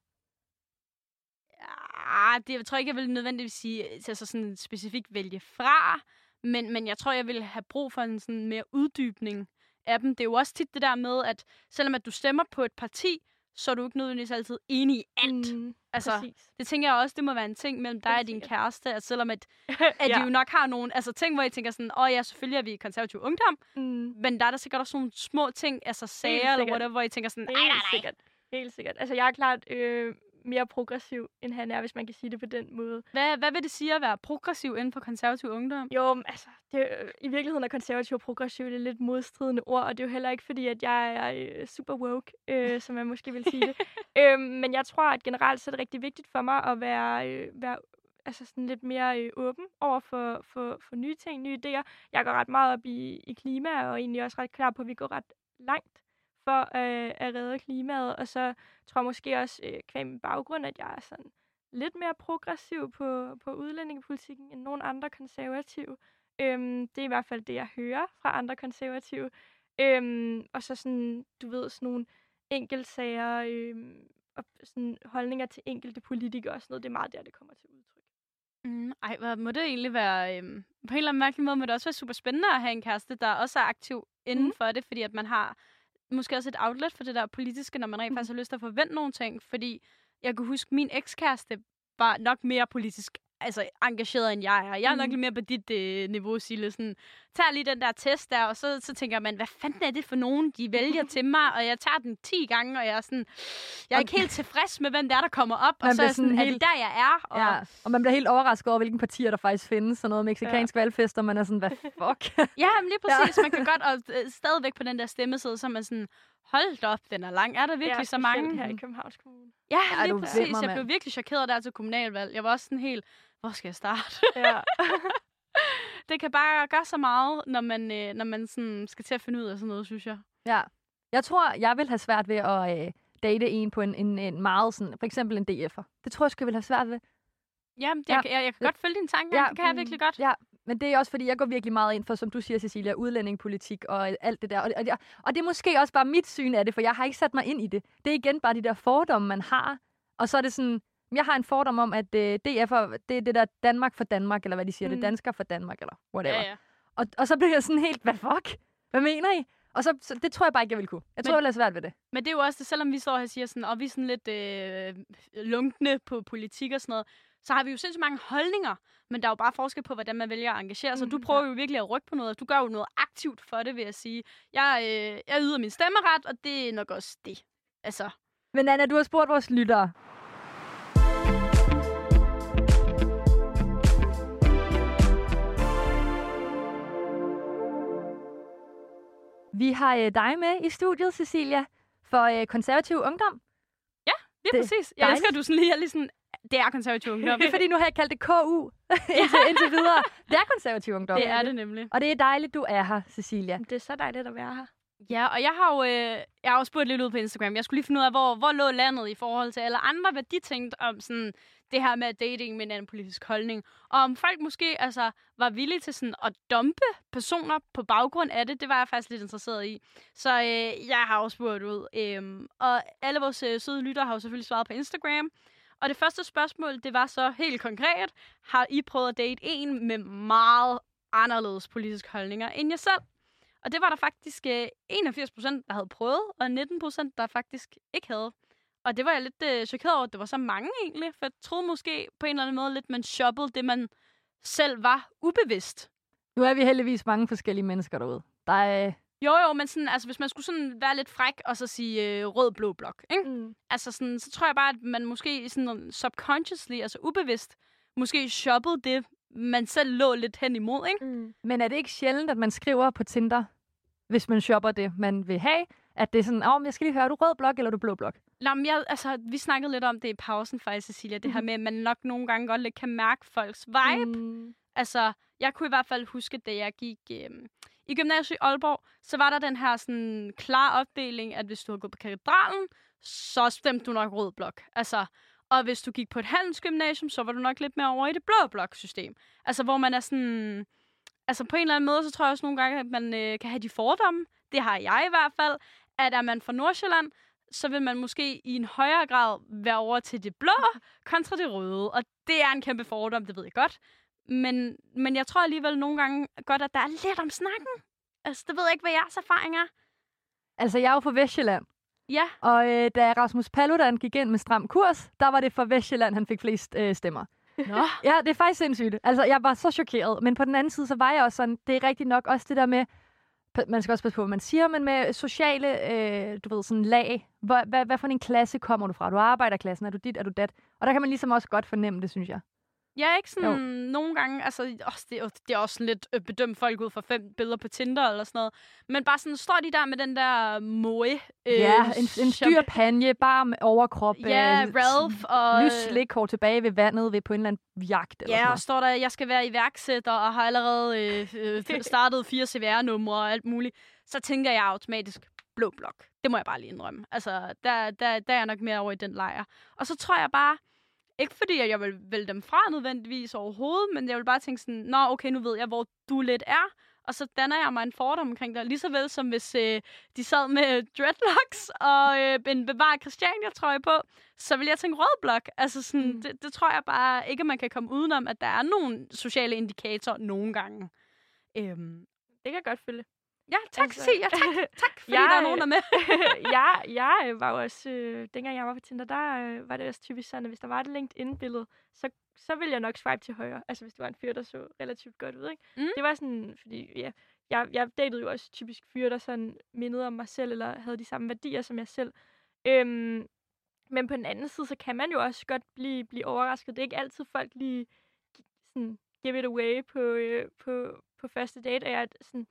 ah, det, jeg tror ikke, jeg vil nødvendigvis sige, altså sådan specifikt vælge fra, men, men jeg tror, jeg vil have brug for en sådan mere uddybning af dem. Det er jo også tit det der med, at selvom at du stemmer på et parti, så er du ikke nødvendigvis altid enig i alt. Mm, altså, præcis. det tænker jeg også, det må være en ting mellem dig og din kæreste, at selvom at, at ja. I jo nok har nogle altså, ting, hvor I tænker sådan, åh oh, ja, selvfølgelig er vi konservativ ungdom, Mm, men der er der sikkert også nogle små ting, altså sager eller whatever, hvor I tænker sådan, nej, nej, nej. sikkert. Helt sikkert. Altså, jeg er klart øh, mere progressiv, end han er, hvis man kan sige det på den måde. Hvad, hvad vil det sige at være progressiv inden for konservativ ungdom? Jo, altså, det, i virkeligheden er konservativ og progressiv det er lidt modstridende ord, og det er jo heller ikke fordi, at jeg er øh, super woke, øh, som man måske vil sige det. øhm, men jeg tror, at generelt så er det rigtig vigtigt for mig at være, øh, være altså sådan lidt mere øh, åben over for, for, for nye ting, nye idéer. Jeg går ret meget op i, i klima, og er egentlig også ret klar på, at vi går ret langt for øh, at redde klimaet. Og så tror jeg måske også, øh, kvæg min baggrund, at jeg er sådan lidt mere progressiv på, på udlændingepolitikken end nogle andre konservative. Øhm, det er i hvert fald det, jeg hører fra andre konservative. Øhm, og så sådan, du ved, sådan nogle enkeltsager øhm, og sådan holdninger til enkelte politikere og sådan noget. Det er meget der, det kommer til udtryk. Mm, ej, hvad må det egentlig være... Øhm, på en eller anden mærkelig måde må det også være super spændende at have en kæreste, der også er aktiv inden Mhm. for det, fordi at man har måske også et outlet for det der politiske, når man rent Mhm. faktisk har lyst til at forvente nogle ting. Fordi jeg kunne huske, min ekskæreste var nok mere politisk altså, engageret, end jeg er. Jeg er nok Mhm. lidt mere på dit øh, niveau, Sille. Sådan, tager lige den der test der, og så, så tænker man, hvad fanden er det for nogen, de vælger til mig? Og jeg tager den 10 gange, og jeg er sådan, jeg er Og- ikke helt tilfreds med, hvem det er, der kommer op. Og Man så er sådan, sådan er helt- det der, jeg er? Og, Ja, og man bliver helt overrasket over, hvilke partier der faktisk findes. Sådan noget meksikansk ja. valgfest, og man er sådan, hvad fuck? Ja, men lige præcis. Ja. Man kan godt, og øh, stadigvæk på den der stemmeside, så er man sådan, hold da op, den er lang. Er der virkelig så specielt mange? her i Københavns Kommune. Ja, Ja, lige du præcis. vimmer, Jeg blev virkelig chokeret der til kommunalvalg. Jeg var også sådan helt, hvor skal jeg starte? Ja. det kan bare gøre så meget, når man, øh, når man sådan skal til at finde ud af sådan noget, synes jeg. ja. Jeg tror, jeg vil have svært ved at øh, date en på en, en, en meget sådan, for eksempel en DF'er. Det tror jeg, jeg vil have svært ved. Ja, det, Ja. Jeg, jeg, jeg kan godt følge dine tanker. Ja, det kan jeg mm, virkelig godt. Ja, men det er også, fordi jeg går virkelig meget ind for, som du siger, Cecilia, udlændingepolitik og alt det der. Og, og, og, og det er måske også bare mit syn af det, for jeg har ikke sat mig ind i det. Det er igen bare de der fordomme, man har. Og så er det sådan, jeg har en fordom om, at øh, DF'er, det er det der Danmark for Danmark, eller hvad de siger, mm. det Mm. er dansker for Danmark, eller whatever. Ja, ja. Og, og så bliver jeg sådan helt, hvad fuck? Hvad mener I? Og så, så det tror jeg bare ikke, jeg vil kunne. Jeg tror, Men- jeg vil have svært ved det. Men det er jo også det, selvom vi står her og siger sådan, og vi er sådan lidt øh, lunkne på politik og sådan noget, så har vi jo sindssygt mange holdninger, men der er jo bare forskel på, hvordan man vælger at engagere sig. Mm, du prøver jo virkelig at rykke på noget. Du gør jo noget aktivt for det, vil jeg sige. Jeg, øh, jeg yder min stemmeret, og det er nok også det. Altså. Men Anna, du har spurgt vores lyttere. Vi har øh, dig med i studiet, Cecilia, for øh, konservativ ungdom. Ja, lige det præcis. Jeg elsker, at du sådan lige er lige sådan, det er konservativ ungdom. det er fordi, nu har jeg kaldt det KU indtil, indtil videre. Det er konservativ ungdom. Det er det nemlig. Og det er dejligt, du er her, Cecilia. Det er så dejligt at være her. Ja, og jeg har jo øh, jeg har jo spurgt lidt ud på Instagram. Jeg skulle lige finde ud af, hvor, hvor lå landet i forhold til alle andre, hvad de tænkte om sådan, det her med dating med en anden politisk holdning. Og om folk måske altså, var villige til sådan, at dumpe personer på baggrund af det, det var jeg faktisk lidt interesseret i. Så øh, jeg har også spurgt ud. Øh, og alle vores øh, søde lytter har jo selvfølgelig svaret på Instagram. Og det første spørgsmål, det var så helt konkret. Har I prøvet at date en med meget anderledes politiske holdninger end jer selv? Og det var der faktisk øh, 81 procent, der havde prøvet, og 19 procent, der faktisk ikke havde. Og det var jeg lidt øh, chokeret over, at det var så mange egentlig, for jeg troede måske på en eller anden måde lidt, man shoppede det, man selv var ubevidst. Nu er vi heldigvis mange forskellige mennesker derude. Der er... Jo, jo, men sådan, altså, hvis man skulle sådan være lidt fræk og så sige øh, rød-blå blok, ikke? Mm. Altså sådan, så tror jeg bare, at man måske sådan subconsciously, altså ubevidst, måske shoppede det, man selv lå lidt hen imod, ikke? Mm. Men er det ikke sjældent, at man skriver på Tinder, hvis man shopper det, man vil have, at det er sådan, åh, oh, jeg skal lige høre, er du rød blok eller er du blå blok? Nå, men jeg, altså, vi snakkede lidt om det i pausen faktisk, Cecilia, det mm. her mhm. med, at man nok nogle gange godt lidt kan mærke folks vibe. Mm. Altså, jeg kunne i hvert fald huske, da jeg gik øh, i gymnasiet i Aalborg, så var der den her sådan klar opdeling, at hvis du havde gået på katedralen, så stemte du nok rød blok. Altså, og hvis du gik på et handelsgymnasium, så var du nok lidt mere over i det blå blok-system. Altså, hvor man er sådan... Altså, på en eller anden måde, så tror jeg også nogle gange, at man øh, kan have de fordomme. Det har jeg i hvert fald. At er man fra Nordsjælland, så vil man måske i en højere grad være over til det blå kontra det røde. Og det er en kæmpe fordom, det ved jeg godt. Men, men jeg tror alligevel nogle gange godt, at der er lidt om snakken. Altså, det ved jeg ikke, hvad jeres erfaring er. Altså, jeg er jo fra Vestjylland. Ja. Og øh, da Rasmus Paludan gik ind med stram kurs, der var det for Vestjylland, han fik flest øh, stemmer. Nå. Ja, det er faktisk sindssygt. Altså, jeg var så chokeret. Men på den anden side, så var jeg også sådan, det er rigtigt nok også det der med, man skal også passe på, hvad man siger, men med sociale, øh, du ved, sådan lag. Hvad, hvad, hvad for en klasse kommer du fra? Du arbejderklassen, er du dit, er du dat? Og der kan man ligesom også godt fornemme det, synes jeg. Ja, ikke sådan jo. nogle gange, altså også, det, er, det er også lidt øh, bedømt folk ud fra fem billeder på Tinder eller sådan noget. Men bare sådan, står de der med den der moe. Øh, ja, en, en dyr panje, bare med overkrop. Ja, øh, Ralph og... Lys slikhår tilbage ved vandet ved på en eller anden jagt. Eller ja, sådan og står der, jeg skal være iværksætter og har allerede øh, øh, startet fire CVR-numre og alt muligt. Så tænker jeg automatisk, blå blok. Det må jeg bare lige indrømme. Altså, der, der, der er jeg nok mere over i den lejr. Og så tror jeg bare, ikke fordi, at jeg vil vælge dem fra nødvendigvis overhovedet, men jeg vil bare tænke sådan, nå okay, nu ved jeg, hvor du lidt er, og så danner jeg mig en fordom omkring dig. Lige så vel som hvis øh, de sad med dreadlocks og øh, en bevaret Christiania trøje på, så vil jeg tænke rød blok. Altså sådan, mm. det, det, tror jeg bare ikke, man kan komme udenom, at der er nogle sociale indikatorer nogle gange. Øhm. Det kan jeg godt følge. Ja, tak altså, Cecilia. Tak, tak fordi jeg, der er nogen, der er med. jeg, jeg var jo også, øh, dengang jeg var på Tinder, der øh, var det også typisk sådan, at hvis der var et LinkedIn-billede, så, så ville jeg nok swipe til højre. Altså hvis det var en fyr, der så relativt godt ud. Ikke? Mm. Det var sådan, fordi ja, jeg, jeg datede jo også typisk fyre, der sådan mindede om mig selv, eller havde de samme værdier som jeg selv. Øhm, men på den anden side, så kan man jo også godt blive, blive overrasket. Det er ikke altid folk lige sådan, give it away på, øh, på, på første date, og jeg sådan,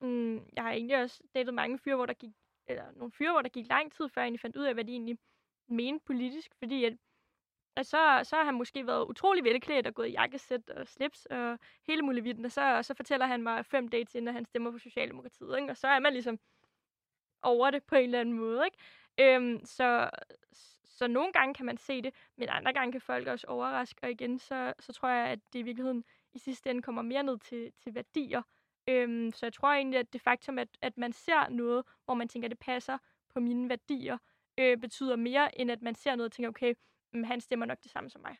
Mm, jeg har egentlig også datet mange fyre, hvor der gik, eller nogle fyre, hvor der gik lang tid, før jeg fandt ud af, hvad de egentlig mente politisk, fordi at, at så, så har han måske været utrolig velklædt og gået i jakkesæt og slips og hele muligheden, og så, og så fortæller han mig fem dates inden, at han stemmer på Socialdemokratiet, ikke? og så er man ligesom over det på en eller anden måde. Ikke? Øhm, så, så nogle gange kan man se det, men andre gange kan folk også overraske, og igen, så, så tror jeg, at det i virkeligheden i sidste ende kommer mere ned til, til værdier, Øhm, så jeg tror egentlig, at det faktum, at, at man ser noget, hvor man tænker, at det passer på mine værdier, øh, betyder mere, end at man ser noget og tænker, okay, mm, han stemmer nok det samme som mig.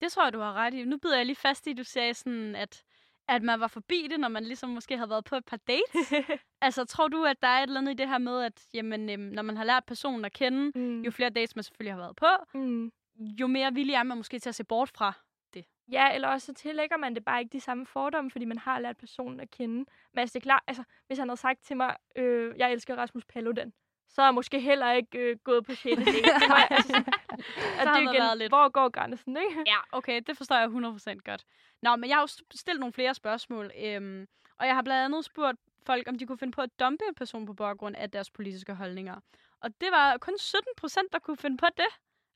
Det tror jeg, du har ret i. Nu bider jeg lige fast i, at du sagde sådan, at, at man var forbi det, når man ligesom måske har været på et par dates. altså, tror du, at der er et eller andet i det her med, at jamen, øhm, når man har lært personen at kende, mm. jo flere dates man selvfølgelig har været på, mm. jo mere villig er man måske til at se bort fra. Ja, eller også så tillægger man det bare ikke de samme fordomme, fordi man har lært personen at kende. Men altså, det er klart, altså, hvis han havde sagt til mig, øh, jeg elsker Rasmus Paludan, så er jeg måske heller ikke øh, gået på 6. date. Det var, altså, at havde det igen, været lidt- hvor går grænsen, ikke? Ja, okay, det forstår jeg 100% godt. Nå, men jeg har jo st- stillet nogle flere spørgsmål, øhm, og jeg har blandt andet spurgt folk, om de kunne finde på at dumpe en person på baggrund af deres politiske holdninger. Og det var kun 17 procent, der kunne finde på det.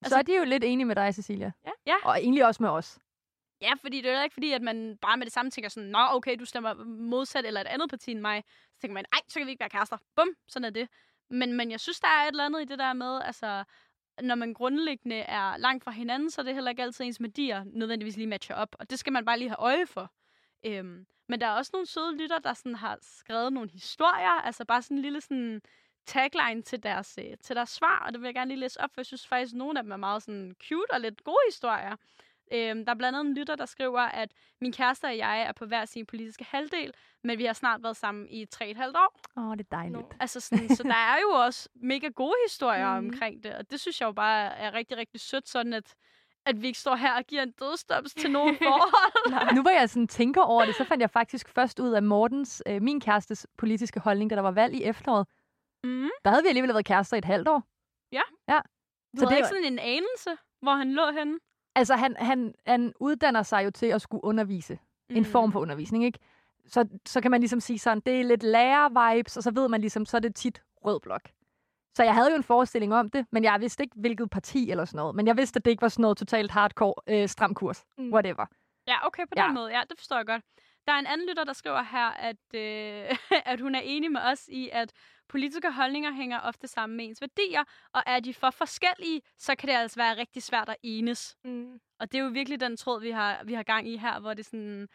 Så er de jo lidt enige med dig, Cecilia. Ja. Ja. Og egentlig også med os. Ja, fordi det er jo ikke fordi, at man bare med det samme tænker sådan, nå okay, du stemmer modsat eller et andet parti end mig. Så tænker man, ej, så kan vi ikke være kærester. Bum, sådan er det. Men, men jeg synes, der er et eller andet i det der med, altså, når man grundlæggende er langt fra hinanden, så er det heller ikke altid ens værdier nødvendigvis lige matcher op. Og det skal man bare lige have øje for. Øhm, men der er også nogle søde lytter, der sådan har skrevet nogle historier, altså bare sådan en lille sådan tagline til deres, øh, til deres svar, og det vil jeg gerne lige læse op, for jeg synes faktisk, at nogle af dem er meget sådan cute og lidt gode historier. Øhm, der er blandt andet en lytter, der skriver, at min kæreste og jeg er på hver sin politiske halvdel, men vi har snart været sammen i 3,5 år. Åh, det er dejligt. Nå. Altså sådan, så der er jo også mega gode historier Mhm. omkring det, og det synes jeg jo bare er rigtig, rigtig sødt, sådan at, at vi ikke står her og giver en dødstops til nogen forhold. Nu hvor jeg sådan tænker over det, så fandt jeg faktisk først ud af Mortens, øh, min kærestes politiske holdning, da der var valg i efteråret. mm. Der havde vi alligevel været kærester i et halvt år. Du Så havde det ikke var- sådan en anelse, hvor han lå henne? Altså, han, han, han uddanner sig jo til at skulle undervise. Mm. En form for undervisning, ikke? Så, så kan man ligesom sige sådan, det er lidt lærer-vibes, og så ved man ligesom, så er det tit rød blok. Så jeg havde jo en forestilling om det, men jeg vidste ikke, hvilket parti eller sådan noget. Men jeg vidste, at det ikke var sådan noget totalt hardcore øh, stram kurs. Mm. Whatever. Ja, okay, på Ja. den måde. Ja, det forstår jeg godt. Der er en anden lytter, der skriver her, at, øh, at hun er enig med os i, at politiske holdninger hænger ofte sammen med ens værdier, og er de for forskellige, så kan det altså være rigtig svært at enes. Mm. Og det er jo virkelig den tråd, vi har, vi har gang i her, hvor det sådan,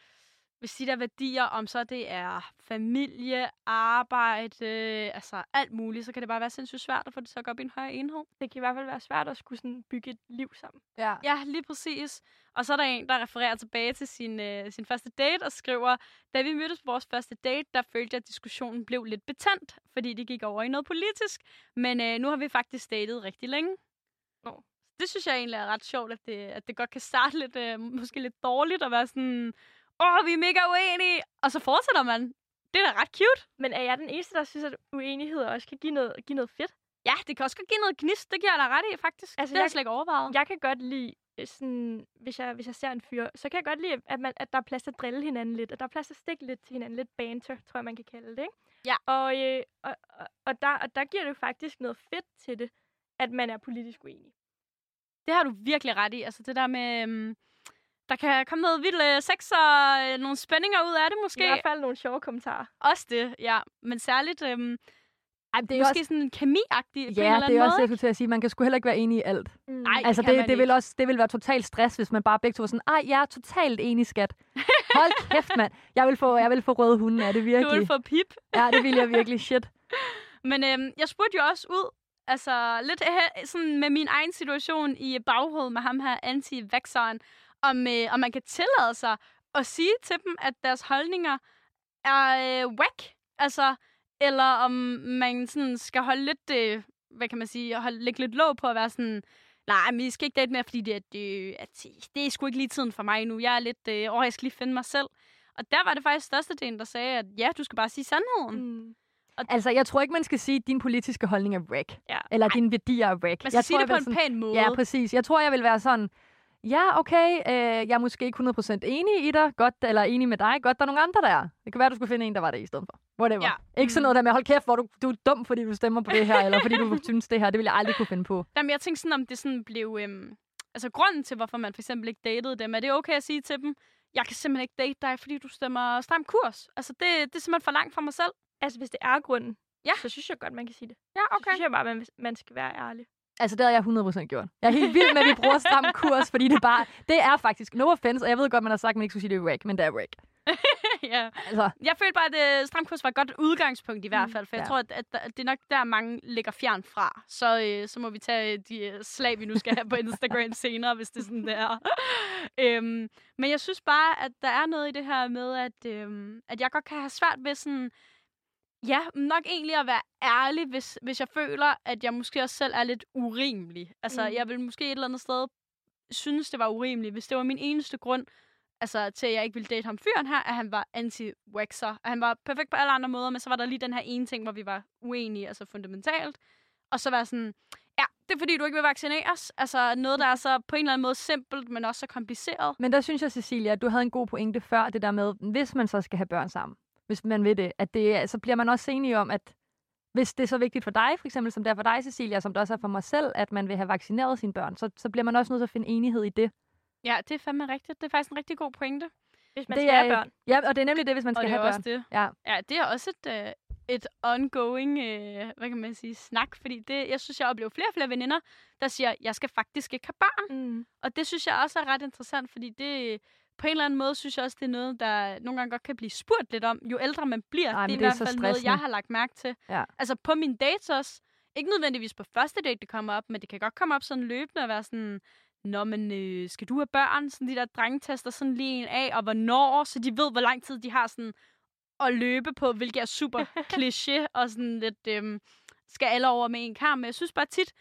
hvis de der værdier, om så det er familie, arbejde, altså alt muligt, så kan det bare være sindssygt svært at få det til at gå op i en højere enhed. Det kan i hvert fald være svært at skulle sådan bygge et liv sammen. Ja. Ja, lige præcis. Og så er der en, der refererer tilbage til sin, øh, sin første date og skriver, da vi mødtes på vores første date, der følte jeg, at diskussionen blev lidt betændt, fordi det gik over i noget politisk. Men øh, nu har vi faktisk datet rigtig længe. Nå. Det synes jeg egentlig er ret sjovt, at det, at det godt kan starte lidt, øh, måske lidt dårligt og være sådan, åh, vi er mega uenige, og så fortsætter man. Det er da ret cute. Men er jeg den eneste, der synes, at uenighed også kan give noget, give noget fedt? Ja, det kan også give noget gnist, det giver jeg dig ret i, faktisk. Altså, det har jeg slet ikke overvejet. Jeg kan godt lide, øh, sådan, hvis, jeg, hvis jeg ser en fyr, så kan jeg godt lide, at, man, at der er plads til at drille hinanden lidt, at der er plads til at stikke lidt til hinanden, lidt banter, tror jeg, man kan kalde det, ikke? Ja. Og, øh, og, og, og, der, og der giver det jo faktisk noget fedt til det, at man er politisk uenig. Det har du virkelig ret i. Altså det der med, øhm, der kan komme noget vildt øh, sex og øh, nogle spændinger ud af det måske. I hvert fald nogle sjove kommentarer. Også det, ja. Men særligt, øhm, Ej, det det er er jo måske også, sådan en ja, eller det er også det, jeg skulle til at sige. Man kan sgu heller ikke være enig i alt. Mm. Nej. Altså, det, man det, vil også, det vil være totalt stress, hvis man bare begge to er sådan, ej, jeg er totalt enig, skat. Hold kæft, mand. Jeg vil få, jeg vil få røde hunde af det Du virkelig. vil få pip. Ja, det vil jeg virkelig. Shit. Men øhm, jeg spurgte jo også ud, altså lidt øh, sådan med min egen situation i baghovedet med ham her anti-vaxxeren, om, øh, om man kan tillade sig at sige til dem, at deres holdninger er øh, whack. Altså, eller om man sådan skal holde lidt, øh, hvad kan man sige, holde, lægge lidt låg på at være sådan, nej, men I skal ikke date mere, fordi det, det, at, det er sgu ikke lige tiden for mig nu. Jeg er lidt, øh, åh, jeg skal lige finde mig selv. Og der var det faktisk størstedelen, der sagde, at ja, du skal bare sige sandheden. Mm. Altså, jeg tror ikke, man skal sige, at din politiske holdning er wreck. Ja. Eller dine værdier er wreck. Man skal jeg sige tror, det på en vil pæn måde. Ja, præcis. Jeg tror, jeg vil være sådan, ja, okay, øh, jeg er måske ikke 100% enig i dig, godt, eller enig med dig, godt, der er nogle andre, der er. Det kan være, du skulle finde en, der var det i stedet for. Whatever. Ja. Ikke sådan Mm. noget der med, hold kæft, hvor du, du er dum, fordi du stemmer på det her, eller fordi du synes det her. Det vil jeg aldrig kunne finde på. Jamen, jeg tænkte sådan, om det sådan blev... Øhm, altså, grunden til, hvorfor man for eksempel ikke datede dem, er det okay at sige til dem, jeg kan simpelthen ikke date dig, fordi du stemmer stram kurs. Altså, det, det er simpelthen for langt for mig selv. Altså, hvis det er grunden, Ja. så synes jeg godt, man kan sige det. Ja, Så synes jeg bare, man, man skal være ærlig. Altså, det har jeg 100% gjort. Jeg er helt vild med, at vi bruger stram kurs, fordi det bare, det er faktisk, no offense, og jeg ved godt, man har sagt, at man ikke skulle sige, det er wreck, men det er wreck. ja. Altså, Jeg følte bare, at øh, stram kurs var et godt udgangspunkt i hvert Mm, fald, for jeg ja. tror, at, at, at det er nok der, mange ligger fjern fra. Så, øh, så må vi tage de øh, slag, vi nu skal have på Instagram senere, hvis det er sådan, det er. øhm, men jeg synes bare, at der er noget i det her med, at, øhm, at jeg godt kan have svært ved sådan... Ja, nok egentlig at være ærlig, hvis, hvis jeg føler, at jeg måske også selv er lidt urimelig. Altså, Mm. jeg vil måske et eller andet sted synes, det var urimeligt, hvis det var min eneste grund, altså til at jeg ikke ville date ham fyren her, at han var anti-waxer. At han var perfekt på alle andre måder, men så var der lige den her ene ting, hvor vi var uenige, altså fundamentalt. Og så var sådan, ja, det er fordi, du ikke vil vaccineres. Altså noget, der er så på en eller anden måde simpelt, men også så kompliceret. Men der synes jeg, Cecilia, at du havde en god pointe før, det der med, hvis man så skal have børn sammen, hvis man vil det, at det, så bliver man også enig om, at hvis det er så vigtigt for dig, for eksempel som det er for dig, Cecilia, som det også er for mig selv, at man vil have vaccineret sine børn, så, så bliver man også nødt til at finde enighed i det. Ja, det er fandme rigtigt. Det er faktisk en rigtig god pointe. Hvis man det skal er, have børn. Ja, og det er nemlig det, hvis man Og skal have børn. det. Ja. Ja, det er også et, øh, et ongoing, øh, hvad kan man sige, snak. Fordi det, jeg synes, jeg oplever flere og flere veninder, der siger, jeg skal faktisk ikke have børn. Mm. Og det synes jeg også er ret interessant, fordi det på en eller anden måde synes jeg også, det er noget, der nogle gange godt kan blive spurgt lidt om. Jo ældre man bliver, Ej, det er det er hvert fald noget, jeg har lagt mærke til. Ja. Altså på mine dates også. Ikke nødvendigvis på første date, det kommer op, men det kan godt komme op sådan løbende og være sådan, Nå, men øh, skal du have børn? Sådan de der drengetester sådan lige en af, og hvornår, så de ved, hvor lang tid de har sådan at løbe på, hvilket er super kliché, og sådan lidt, øhm, skal alle over med en kamp. Men jeg synes bare tit,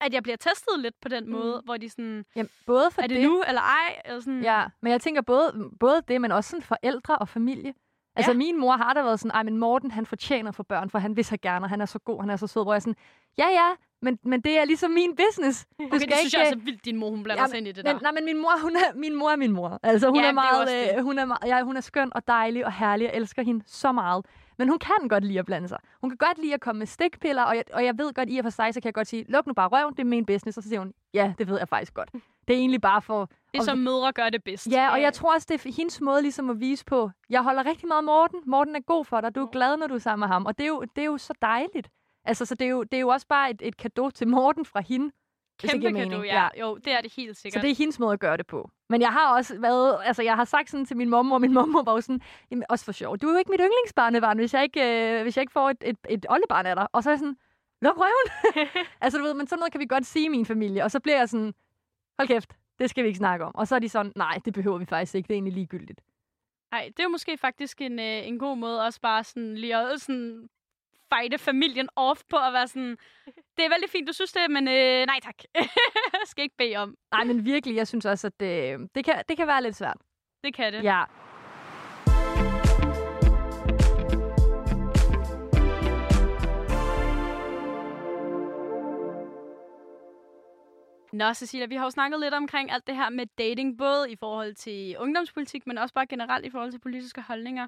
at jeg bliver testet lidt på den måde, Mm. hvor de sådan, Jamen, både for er det, nu eller ej? Eller sådan, Ja, men jeg tænker både, både det, men også sådan forældre og familie. Altså Ja. min mor har da været sådan, ej, men Morten, han fortjener for børn, for han vil så gerne, og han er så god, han er så sød, hvor jeg sådan, ja, ja, men, men det er ligesom min business. Du Okay, det synes jeg også er vildt, din mor hun blander Jamen, sig ind i det men, der. nej, men min mor, hun er min mor er min mor. Altså, hun Ja, er det meget, det. øh, hun er meget, ja, hun er skøn og dejlig og herlig. Jeg elsker hende så meget. Men hun kan godt lide at blande sig. Hun kan godt lide at komme med stikpiller, og jeg, og jeg ved godt, i og for sig, så kan jeg godt sige, luk nu bare røven, det er min business. Og så siger hun, ja, det ved jeg faktisk godt. Det er egentlig bare for... Det er og- som mødre gør det bedst. Ja, og jeg tror også, det er hendes måde ligesom at vise på, jeg holder rigtig meget af Morten. Morten er god for dig. Du er glad, når du er sammen med ham. Og det er jo, det er jo så dejligt. Altså, så det er jo, det er jo også bare et, et kado til Morten fra hende. Kæmpe du, mening. ja. Jo, det er det helt Så sikkert. det er hendes måde at gøre det på. Men jeg har også været, altså jeg har sagt sådan til min mor, og min mor var jo sådan, jamen, også for sjov, du er jo ikke mit yndlingsbarnebarn, hvis jeg ikke, øh, hvis jeg ikke får et, et, et oldebarn af dig. Og så er jeg sådan, luk røven. altså du ved, men sådan noget kan vi godt sige i min familie. Og så bliver jeg sådan, hold kæft, det skal vi ikke snakke om. Og så er de sådan, nej, det behøver vi faktisk ikke, det er egentlig ligegyldigt. Nej, det er jo måske faktisk en, øh, en god måde også bare sådan lige at sådan fighte familien off på at være sådan, det er vældig fint, du synes det, men øh, nej tak. skal ikke bede om. Nej, men virkelig, jeg synes også, at det, det, kan, det kan være lidt svært. Det kan det. Ja. Nå, Cecilia, vi har jo snakket lidt omkring alt det her med dating, både i forhold til ungdomspolitik, men også bare generelt i forhold til politiske holdninger.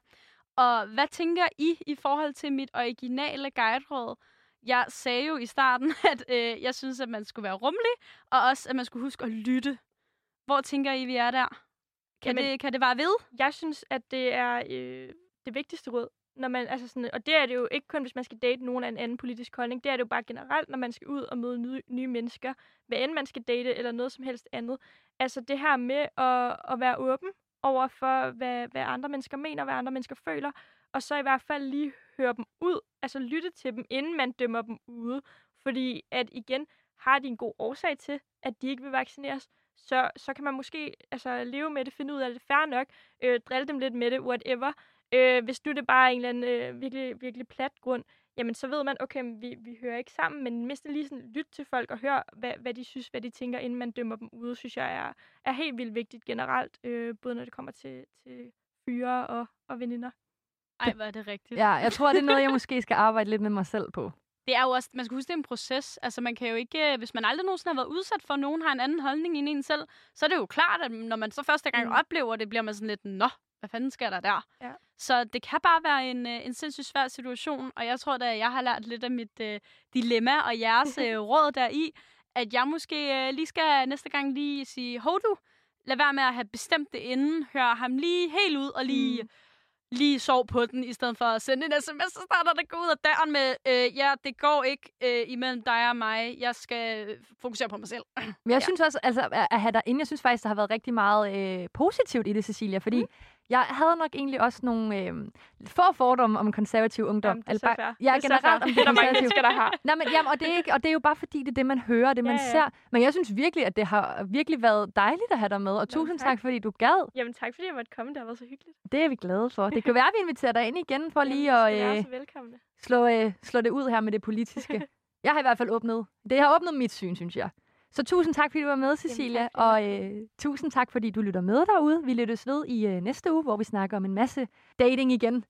Og hvad tænker I i forhold til mit originale guideråd? Jeg sagde jo i starten, at øh, jeg synes, at man skulle være rummelig, og også, at man skulle huske at lytte. Hvor tænker I, vi er der? Kan, Jamen- det, kan det bare ved? Jeg synes, at det er øh, det vigtigste råd. Når man, altså sådan, og det er det jo ikke kun, hvis man skal date nogen af en anden politisk holdning. Det er det jo bare generelt, når man skal ud og møde nye, nye mennesker. Hvad end man skal date eller noget som helst andet. Altså det her med at, at være åben over for, hvad, hvad andre mennesker mener, hvad andre mennesker føler. Og så i hvert fald lige høre dem ud. Altså lytte til dem, inden man dømmer dem ude. Fordi at igen, har de en god årsag til, at de ikke vil vaccineres, så, så kan man måske altså, leve med det, finde ud af det fair nok, øh, drille dem lidt med det, whatever. Øh, hvis nu det bare er en eller anden øh, virkelig, virkelig plat grund, jamen så ved man, okay, vi, vi hører ikke sammen, men mindst lige sådan lyt til folk og hør, hvad, hvad de synes, hvad de tænker, inden man dømmer dem ude, synes jeg er, er helt vildt vigtigt generelt, øh, både når det kommer til, til fyre og, og veninder. Ej, hvor er det rigtigt. ja, jeg tror, det er noget, jeg måske skal arbejde lidt med mig selv på. Det er jo også, man skal huske, det er en proces. Altså, man kan jo ikke, øh, hvis man aldrig nogensinde har været udsat for, at nogen har en anden holdning end en selv, så er det jo klart, at når man så første gang mm. oplever det, bliver man sådan lidt, nå, hvad fanden sker der der? Ja. Så det kan bare være en, øh, en sindssygt svær situation, og jeg tror da, at jeg har lært lidt af mit øh, dilemma og jeres øh, råd deri, at jeg måske øh, lige skal næste gang lige sige, hov du, lad være med at have bestemt det inden, hør ham lige helt ud og lige... Mm. lige sov på den, i stedet for at sende en sms, så starter det gå ud af døren med, øh, ja, det går ikke øh, imellem dig og mig. Jeg skal øh, fokusere på mig selv. Men jeg Ja. synes også, altså, at- at have dig inde, jeg synes faktisk, der har været rigtig meget øh, positivt i det, Cecilia, fordi mm. Jeg havde nok egentlig også nogle øh, få fordomme om konservativ ungdom. Jamen, det er så fair. Ja, det er generelt om det det er der mange mennesker, der har. Nej, men, jamen, og, det er ikke, og det er jo bare fordi, det er det, man hører, det man Ja, ja. ser. Men jeg synes virkelig, at det har virkelig været dejligt at have dig med, og tusind tak. tak, fordi du gad. Jamen tak, fordi jeg måtte komme. Det har været så hyggeligt. Det er vi glade for. Det kan være, at vi inviterer dig ind igen, for Jamen, lige I skal at øh, velkomne. slå, øh, slå det ud her med det politiske. jeg har i hvert fald åbnet, det har åbnet mit syn, synes jeg. Så tusind tak, fordi du var med, Cecilia. og øh, tusind tak, fordi du lytter med derude. Vi lyttes ved i øh, næste uge, hvor vi snakker om en masse dating igen.